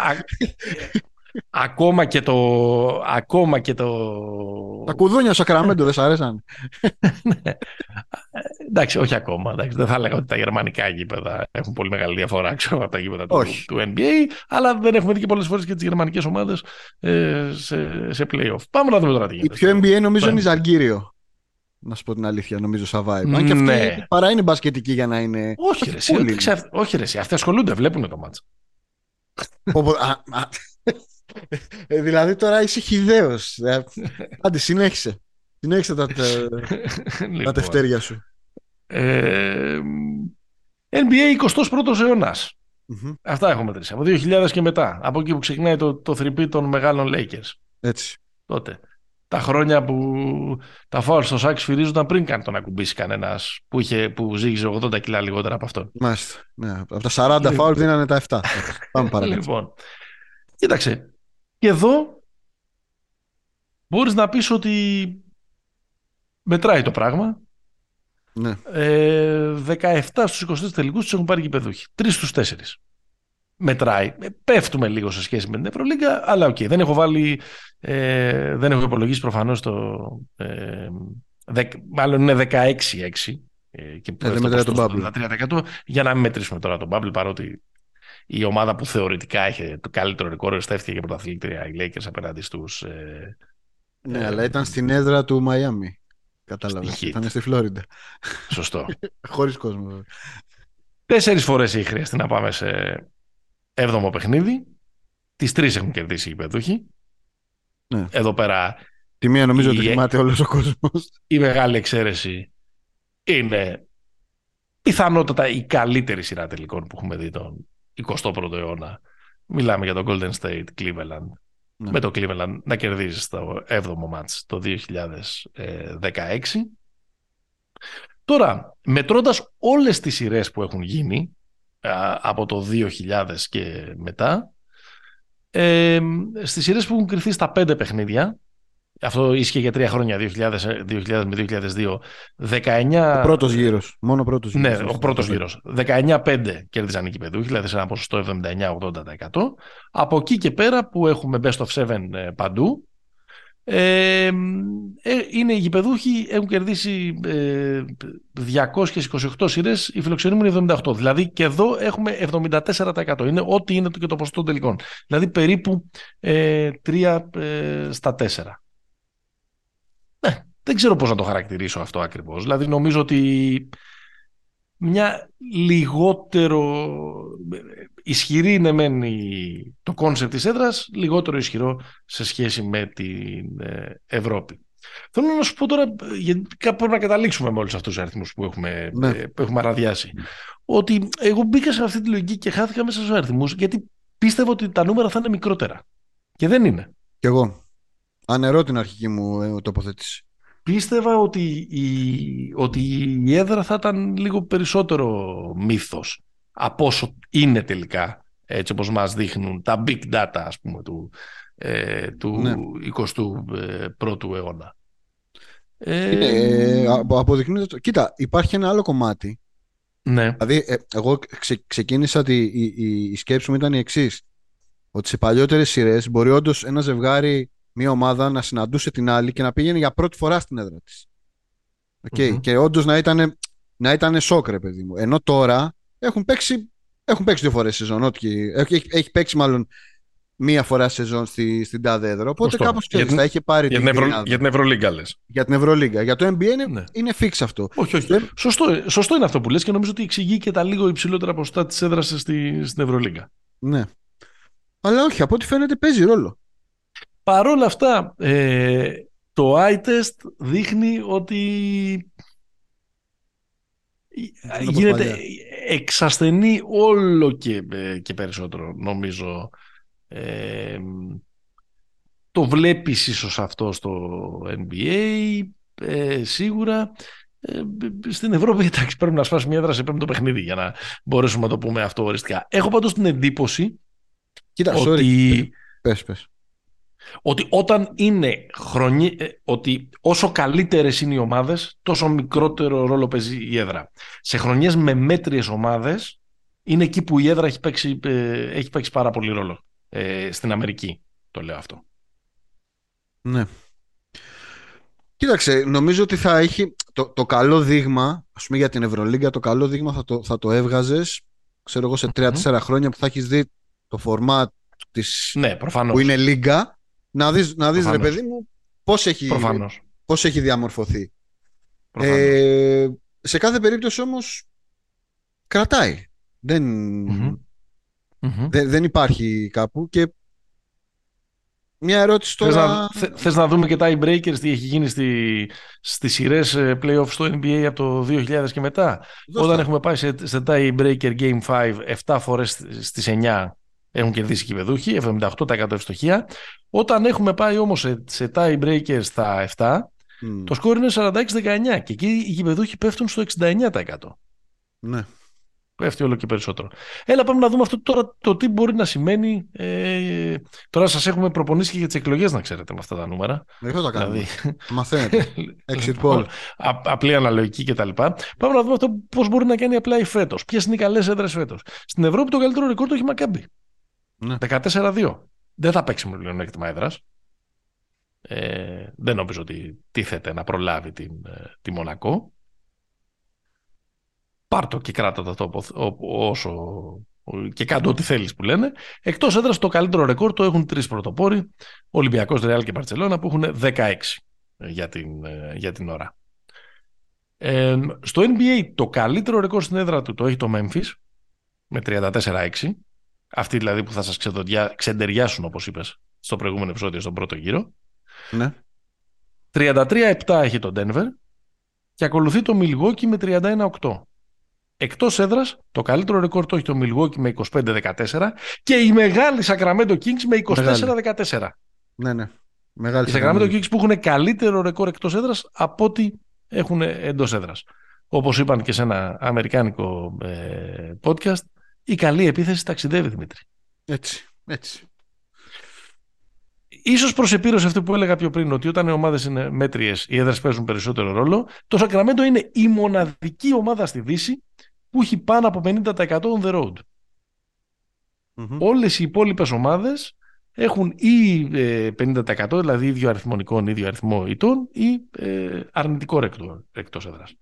Speaker 2: το-
Speaker 1: α- ακόμα και το. Ακόμα και το.
Speaker 2: Τα κουδούνια στο Σακραμέντο δεν σ' αρέσαν.
Speaker 1: Ναι. Εντάξει, όχι ακόμα. Εντάξει, δεν θα έλεγα ότι τα γερμανικά γήπεδα έχουν πολύ μεγάλη διαφορά ξέρω, από τα γήπεδα του,
Speaker 2: Όχι.
Speaker 1: του NBA, αλλά δεν έχουμε δει και πολλές φορές και τις γερμανικές ομάδες ε, σε, σε playoff. Πάμε να δούμε τώρα τι
Speaker 2: Η
Speaker 1: γίνεται.
Speaker 2: πιο NBA νομίζω
Speaker 1: Ναι.
Speaker 2: είναι η Ζαργύριο. Να σου πω την αλήθεια, νομίζω σαν vibe. Αν και αυτή
Speaker 1: Ναι.
Speaker 2: παρά είναι μπασκετική για να είναι.
Speaker 1: Όχι, ρε, εσύ,
Speaker 2: cool
Speaker 1: ότι
Speaker 2: είναι.
Speaker 1: ξε- όχι, ρε, εσύ, αυτοί ασχολούνται, βλέπουν το μάτς.
Speaker 2: Πω, πω, α, α. Ε, δηλαδή τώρα είσαι χιδαίος. Ε, Άντε, συνέχισε. Συνέχισε τα, τα, τα
Speaker 1: Λοιπόν,
Speaker 2: τευτέρια σου.
Speaker 1: ε, NBA 21ος αιώνας.
Speaker 2: Μμμ.
Speaker 1: Αυτά έχουμε μετρήσει. Από 2000 και μετά. Από εκεί που ξεκινάει το, το θρυπή των μεγάλων Lakers.
Speaker 2: Έτσι.
Speaker 1: τότε. Τα χρόνια που τα φάουλ στο σάκ σφυρίζονταν πριν καν τον ακουμπήσει κανένας που, είχε, που ζήγιζε 80 κιλά λιγότερα από αυτόν.
Speaker 2: Μάλιστα. Ναι, από τα 40 φάουλ δίνανε τα 7. Πάμε παρακάτω.
Speaker 1: Λοιπόν, κοίταξε. Και εδώ μπορείς να πεις ότι μετράει το πράγμα.
Speaker 2: Ναι.
Speaker 1: Ε, 17 στους 23 τελικούς τους έχουν πάρει γηπεδούχοι. 3 στους 4. Μετράει. Ε, πέφτουμε λίγο σε σχέση με την Ευρωλίγκα, αλλά οκ. Δεν έχω βάλει, ε, δεν έχω υπολογίσει προφανώς το... Ε, δεκ, μάλλον είναι 16-6. Ε, και
Speaker 2: δεν
Speaker 1: αυτό
Speaker 2: μετράει
Speaker 1: το
Speaker 2: τον
Speaker 1: ποσοστό 33% για να μην μετρήσουμε τώρα τον Bubble παρότι η ομάδα που θεωρητικά είχε το καλύτερο ρεκόρ εστέφθηκε για πρωταθλήτρια οι Lakers απέναντι στους ε,
Speaker 2: Ναι,
Speaker 1: Ε,
Speaker 2: αλλά ήταν στην έδρα του Μαϊάμι. Κατάλαβες.
Speaker 1: Στην Heat.
Speaker 2: Ήταν στη Φλόριντα.
Speaker 1: σωστό.
Speaker 2: Χωρίς κόσμο. βέβαια.
Speaker 1: Τέσσερις φορές έχει χρειαστεί να πάμε σε έβδομο παιχνίδι. Τις τρεις έχουν κερδίσει οι παιδούχοι.
Speaker 2: Ναι.
Speaker 1: Εδώ πέρα
Speaker 2: Τη μία νομίζω
Speaker 1: Η-
Speaker 2: ότι θυμάται όλος ο κόσμος.
Speaker 1: η μεγάλη εξαίρεση είναι πιθανότατα η καλύτερη σειρά τελικών που έχουμε δει τον 21ο αιώνα. Μιλάμε για το Golden State Cleveland.
Speaker 2: Ναι.
Speaker 1: Με το Cleveland να κερδίζεις στο 7ο μάτς το 2016. Τώρα, μετρώντας όλες τις σειρές που έχουν γίνει α, από το 2000 και μετά, ε, στις σειρές που έχουν κρυθεί στα πέντε παιχνίδια, αυτό ίσχυε για τρία χρόνια, 2000, 2000 με 2002, 19...
Speaker 2: Ο πρώτος γύρος. Μόνο ο πρώτος γύρος.
Speaker 1: Ναι, ο πρώτος γύρος. 19-5 κέρδιζαν οι κυπεδούχοι, δηλαδή σε ένα ποσοστό 79-80%. Από εκεί και πέρα που έχουμε best of 7 ε, παντού, Ε, είναι οι γηπεδούχοι, έχουν κερδίσει ε, 228 σειρές, οι φιλοξενούμενοι 78. Δηλαδή και εδώ έχουμε 74%. Είναι ό,τι είναι και το ποσοστό τελικών. Δηλαδή περίπου ε, 3 ε, στα 4. Ναι, δεν ξέρω πώς να το χαρακτηρίσω αυτό ακριβώς. Δηλαδή νομίζω ότι μια λιγότερο ισχυρή είναι μεν το concept της έδρας, λιγότερο ισχυρό σε σχέση με την ε, Ευρώπη. Θέλω να σου πω τώρα, γιατί κάπου πρέπει να καταλήξουμε με όλους αυτούς τους αριθμούς που έχουμε,
Speaker 2: Ναι.
Speaker 1: ε, που έχουμε αραδιάσει, ότι εγώ μπήκα σε αυτή τη λογική και χάθηκα μέσα στους αριθμούς, γιατί πίστευα ότι τα νούμερα θα είναι μικρότερα. Και δεν είναι.
Speaker 2: Κι εγώ. Αναιρώ την αρχική μου ε, τοποθέτηση.
Speaker 1: Πίστευα ότι η, ότι η έδρα θα ήταν λίγο περισσότερο μύθος από όσο είναι τελικά, έτσι όπως μας δείχνουν τα big data ας πούμε του, ε, του
Speaker 2: Ναι.
Speaker 1: 21ου αιώνα. Ε,
Speaker 2: Είναι, ε, απο- αποδεικνύεται το... Κοίτα, υπάρχει ένα άλλο κομμάτι.
Speaker 1: ναι,
Speaker 2: Δηλαδή, ε, εγώ ξε- ξεκίνησα ότι η, η, η σκέψη μου ήταν η εξής. Ότι σε παλιότερες σειρές μπορεί όντως ένα ζευγάρι, μια ομάδα να συναντούσε την άλλη και να πήγαινε για πρώτη φορά στην έδρα της.
Speaker 1: Μμμ.
Speaker 2: Και όντως να ήταν, να ήταν σοκ, ρε παιδί μου. Ενώ τώρα έχουν παίξει, έχουν παίξει δύο φορές σεζόν. Ό,τι, έχει, έχει, έχει παίξει μάλλον μία φορά σεζόν στη, στην τάδε έδρα. Οπότε
Speaker 1: Σωστό.
Speaker 2: κάπως
Speaker 1: Για την-
Speaker 2: θα είχε πάρει
Speaker 1: για
Speaker 2: την
Speaker 1: την, Ευρω,
Speaker 2: κρινάδα.
Speaker 1: για την Ευρωλίγκα λες.
Speaker 2: Για την Ευρωλίγκα. Για το NBA είναι,
Speaker 1: Ναι.
Speaker 2: είναι fix αυτό.
Speaker 1: Όχι, όχι.
Speaker 2: Δεν-
Speaker 1: Σωστό, σωστό είναι αυτό που λες και νομίζω ότι εξηγεί και τα λίγο υψηλότερα ποσοστά της έδρας στη, στην Ευρωλίγκα.
Speaker 2: Ναι. Αλλά όχι, από ό,τι φαίνεται παίζει ρόλο.
Speaker 1: Παρ' όλα αυτά, ε, το eye test δείχνει ότι
Speaker 2: όπως
Speaker 1: γίνεται
Speaker 2: παλιά.
Speaker 1: εξασθενή όλο και, ε, και περισσότερο νομίζω. Ε, το βλέπεις ίσως αυτό στο NBA, ε, σίγουρα. Ε, στην Ευρώπη, εντάξει, πρέπει να σπάσει μια έδρα σε πέμπτο παιχνίδι για να μπορέσουμε να το πούμε αυτό οριστικά. Έχω πάντως την εντύπωση
Speaker 2: Κοίτα, sorry.
Speaker 1: ότι
Speaker 2: Πες, πες.
Speaker 1: Ότι όταν είναι χρονι... ε, ότι όσο καλύτερες είναι οι ομάδες, τόσο μικρότερο ρόλο παίζει η έδρα. Σε χρονιές με μέτριες ομάδες, είναι εκεί που η έδρα έχει παίξει, ε, έχει παίξει πάρα πολύ ρόλο. Ε, στην Αμερική, το λέω αυτό.
Speaker 2: Ναι. Κοίταξε, νομίζω ότι θα έχει το, το καλό δείγμα, ας πούμε για την Ευρωλίγκα, το καλό δείγμα θα το, θα το έβγαζες, ξέρω εγώ, σε 3-4 χρόνια που θα έχεις δει το φορμάτ της,
Speaker 1: Ναι, προφανώς.
Speaker 2: που είναι λίγκα, να δεις, να δεις ρε
Speaker 1: Προφανώς.
Speaker 2: παιδί μου πώς έχει,
Speaker 1: Προφανώς.
Speaker 2: πώς έχει διαμορφωθεί.
Speaker 1: προφανώς.
Speaker 2: Ε, σε κάθε περίπτωση όμως κρατάει. Δεν,
Speaker 1: Μμμ. Μμμ.
Speaker 2: δεν, δεν υπάρχει κάπου και μια ερώτηση
Speaker 1: Θες,
Speaker 2: τώρα...
Speaker 1: να, θε- θες να δούμε και tie breakers τι έχει γίνει στη, στις σειρές ε, playoffs στο NBA από το 2000 και μετά.
Speaker 2: Δώσ'
Speaker 1: Όταν
Speaker 2: τα.
Speaker 1: έχουμε πάει σε, σε tie breaker game 5 7 φορές στις 9 έχουν κερδίσει οι κυβεδούχοι, 78% ευστοχία. Όταν έχουμε πάει όμως σε, σε tie breakers στα 7
Speaker 2: Μμ,
Speaker 1: το σκόρ είναι 46-19 και εκεί οι κυβεδούχοι πέφτουν στο 69%.
Speaker 2: ναι.
Speaker 1: Πέφτει όλο και περισσότερο. Έλα πάμε να δούμε αυτό τώρα το τι μπορεί να σημαίνει. Ε, τώρα σας έχουμε προπονήσει και για τις εκλογές να ξέρετε με αυτά τα νούμερα.
Speaker 2: Δεν θα τα κάνουμε.
Speaker 1: Δηλαδή,
Speaker 2: Μαθαίνετε. Exit
Speaker 1: Λοιπόν,
Speaker 2: poll.
Speaker 1: α- απλή αναλογική κτλ. Πάμε να δούμε αυτό πώς μπορεί να κάνει απλά η φέτος. Ποιες είναι οι καλές έδρες φέτος. Στην Ευρώπη το καλύτερο ρεκόρ το έχει η Μακάμπη.
Speaker 2: Ναι.
Speaker 1: 14-2. Δεν θα παίξει με πλεονέκτημα έδρας. Ε, δεν νομίζω ότι τίθεται να προλάβει την, ε, τη Μονακό. Πάρ' το και κράτα το τόπο όσο και κάτω ό,τι θέλεις που λένε. Εκτός έδρας το καλύτερο ρεκόρ το έχουν τρεις πρωτοπόροι, Ολυμπιακός, Ρεάλ και Μπαρτσελώνα που έχουν 16 για την, ε, για την ώρα. Ε, στο NBA το καλύτερο ρεκόρ στην έδρα του το έχει το Memphis με 34-6. Αυτοί δηλαδή που θα σας ξεδοντιά- ξεντεριάσουν όπως είπες στο προηγούμενο επεισόδιο στον πρώτο γύρο.
Speaker 2: Ναι.
Speaker 1: 33-7 έχει το Denver και ακολουθεί το Milwaukee με 31-8. Εκτός έδρας, το καλύτερο ρεκόρ το έχει το Milwaukee με 25-14 και η μεγάλη Sacramento Kings με 24-14.
Speaker 2: Ναι, ναι. Μεγάλη
Speaker 1: Οι Sacramento Kings που έχουν καλύτερο ρεκόρ εκτός έδρας από ό,τι έχουν εντός έδρας. Όπως είπαν και σε ένα αμερικάνικο ε, podcast, η καλή επίθεση ταξιδεύει, Δημήτρη.
Speaker 2: Έτσι. Έτσι.
Speaker 1: Ίσως προς επίρρωση αυτό που έλεγα πιο πριν, ότι όταν οι ομάδες είναι μέτριες, οι έδρες παίζουν περισσότερο ρόλο, το Sacramento είναι η μοναδική ομάδα στη Δύση που έχει πάνω από 50% on the road.
Speaker 2: Μμμ.
Speaker 1: Όλες οι υπόλοιπες ομάδες έχουν ή 50% δηλαδή ίδιο αριθμό νικών, ίδιο αριθμό ητών ή αρνητικό ρεκτός, εκτός έδρας.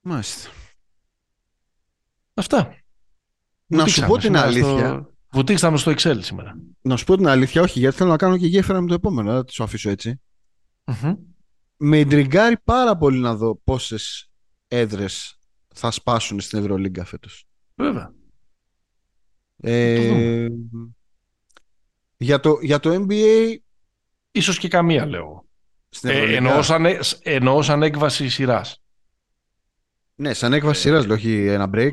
Speaker 2: Μάλιστα.
Speaker 1: Αυτά.
Speaker 2: Να σου πω την αλήθεια.
Speaker 1: Στο... Βουτήξαμε στο Excel σήμερα.
Speaker 2: Να σου πω την αλήθεια, όχι, γιατί θέλω να κάνω και γέφυρα με το επόμενο. Δεν θα σου αφήσω έτσι.
Speaker 1: Mm-hmm.
Speaker 2: Με εντριγκάρει πάρα πολύ να δω πόσες έδρες θα σπάσουν στην Ευρωλίγκα φέτος.
Speaker 1: Βέβαια.
Speaker 2: Ε, για, το, για το NBA.
Speaker 1: Ίσως και καμία λέω.
Speaker 2: Στην
Speaker 1: ε, εννοώ, σαν, εννοώ σαν έκβαση σειράς.
Speaker 2: Ναι, σαν έκβαση σειράς, λέω, όχι ένα break.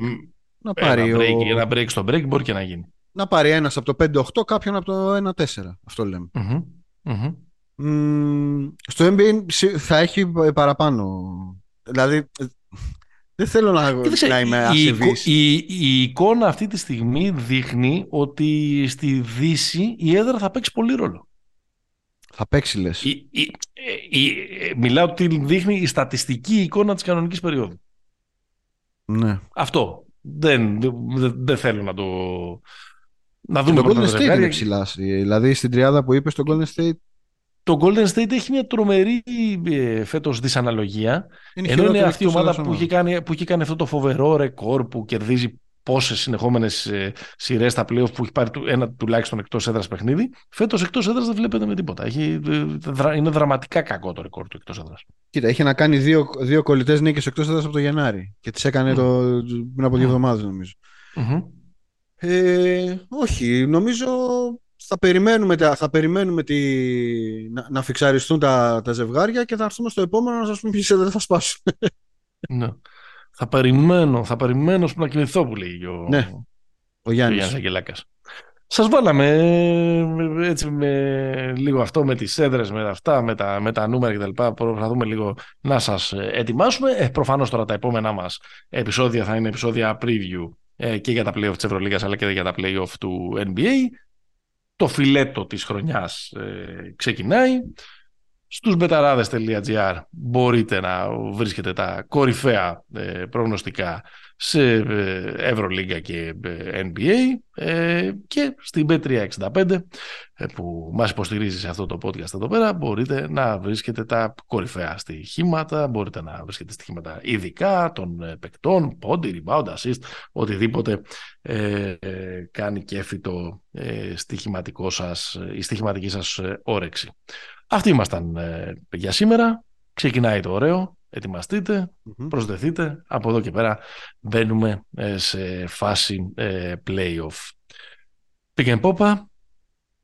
Speaker 1: Να πάρει ένα, break, ο... ένα break στο break μπορεί και να γίνει.
Speaker 2: Να πάρει ένας από το 5-8, κάποιον από το 1-4. Αυτό λέμε.
Speaker 1: Mm-hmm. Mm-hmm.
Speaker 2: Mm, στο NBA θα έχει παραπάνω. Δηλαδή, δεν θέλω να, να είμαι ασεβής.
Speaker 1: Η, η, η, εικόνα αυτή τη στιγμή δείχνει ότι στη Δύση η έδρα θα παίξει πολύ ρόλο.
Speaker 2: Θα παίξει λες.
Speaker 1: Η, η, η, μιλάω ότι δείχνει η στατιστική εικόνα της κανονικής περίοδου.
Speaker 2: Ναι.
Speaker 1: Αυτό. Δεν, δεν, δεν θέλω να το... Να
Speaker 2: δούμε το Golden State είναι ψηλάς. Δηλαδή στην τριάδα που είπες το Golden State
Speaker 1: το Golden State έχει μια τρομερή ε, φέτος δυσαναλογία. Είναι ενώ είναι αυτή η ομάδα που έχει, κάνει, που έχει κάνει αυτό το φοβερό ρεκόρ που κερδίζει πόσες συνεχόμενες ε, σειρές στα playoff που έχει πάρει ένα τουλάχιστον εκτός έδρας παιχνίδι. Φέτος εκτός έδρας δεν βλέπετε με τίποτα. Έχει, ε, είναι δραματικά κακό το ρεκόρ του εκτός έδρας.
Speaker 2: Κοίτα, είχε να κάνει δύο, δύο κολλητές νίκες εκτός έδρας από το Γενάρη και τις έκανε mm. το, πριν από δύο εβδομάδες νομίζω.
Speaker 1: Mm-hmm.
Speaker 2: Ε, όχι, νομίζω θα περιμένουμε, θα περιμένουμε τη, να, να φιξαριστούν τα, τα ζευγάρια και θα έρθουμε στο επόμενο να σας πούμε ποιες δεν θα σπάσουν.
Speaker 1: Ναι. Θα περιμένω, θα περιμένω να κοιμηθώ που λέει ο,
Speaker 2: ναι. ο Γιάννης.
Speaker 1: Ο Γιάννης Σας βάλαμε έτσι με λίγο αυτό με τις έδρες, με αυτά, με τα, με τα νούμερα κτλ. Προσπαθούμε λίγο να σας ετοιμάσουμε. Ε, προφανώς τώρα τα επόμενά μας επεισόδια θα είναι επεισόδια preview ε, και για τα playoff της Ευρωλίγας αλλά και για τα playoff του NBA το φιλέτο της χρονιάς ε, ξεκινάει. Στους μπεταράδες.gr μπορείτε να βρίσκετε τα κορυφαία ε, προγνωστικά σε ε, Ευρωλίγκα και ε, NBA ε, και στην B365 που μας υποστηρίζει σε αυτό το podcast εδώ πέρα μπορείτε να βρίσκετε τα κορυφαία στοιχήματα, μπορείτε να βρίσκετε στοιχήματα ειδικά των παικτών, πόντι, rebound, assist, οτιδήποτε ε, κάνει κέφι το ε, στοιχηματικό σας, η στοιχηματική σας όρεξη. Αυτοί ήμασταν για σήμερα. Ξεκινάει το ωραίο ετοιμαστείτε, προσδεθείτε. Από εδώ και πέρα μπαίνουμε ε, σε φάση ε, playoff. Pick and Popa,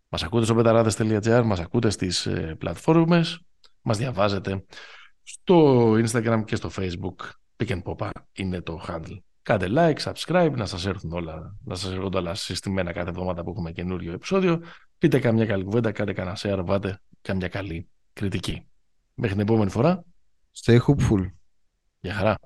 Speaker 1: μας ακούτε στο πεταράδες.gr, μας ακούτε στις ε, πλατφόρμες, μας διαβάζετε στο Instagram και στο Facebook. Pick and Popa είναι το handle. Κάντε like, subscribe, να σας έρθουν όλα, να σας έρχονται όλα συστημένα κάθε εβδομάδα που έχουμε καινούριο επεισόδιο. Πείτε καμιά καλή κουβέντα, κάντε κανένα share, βάλτε καμιά καλή κριτική. Μέχρι την επόμενη φορά,
Speaker 2: Stay hopeful.
Speaker 1: Γεια χαρά.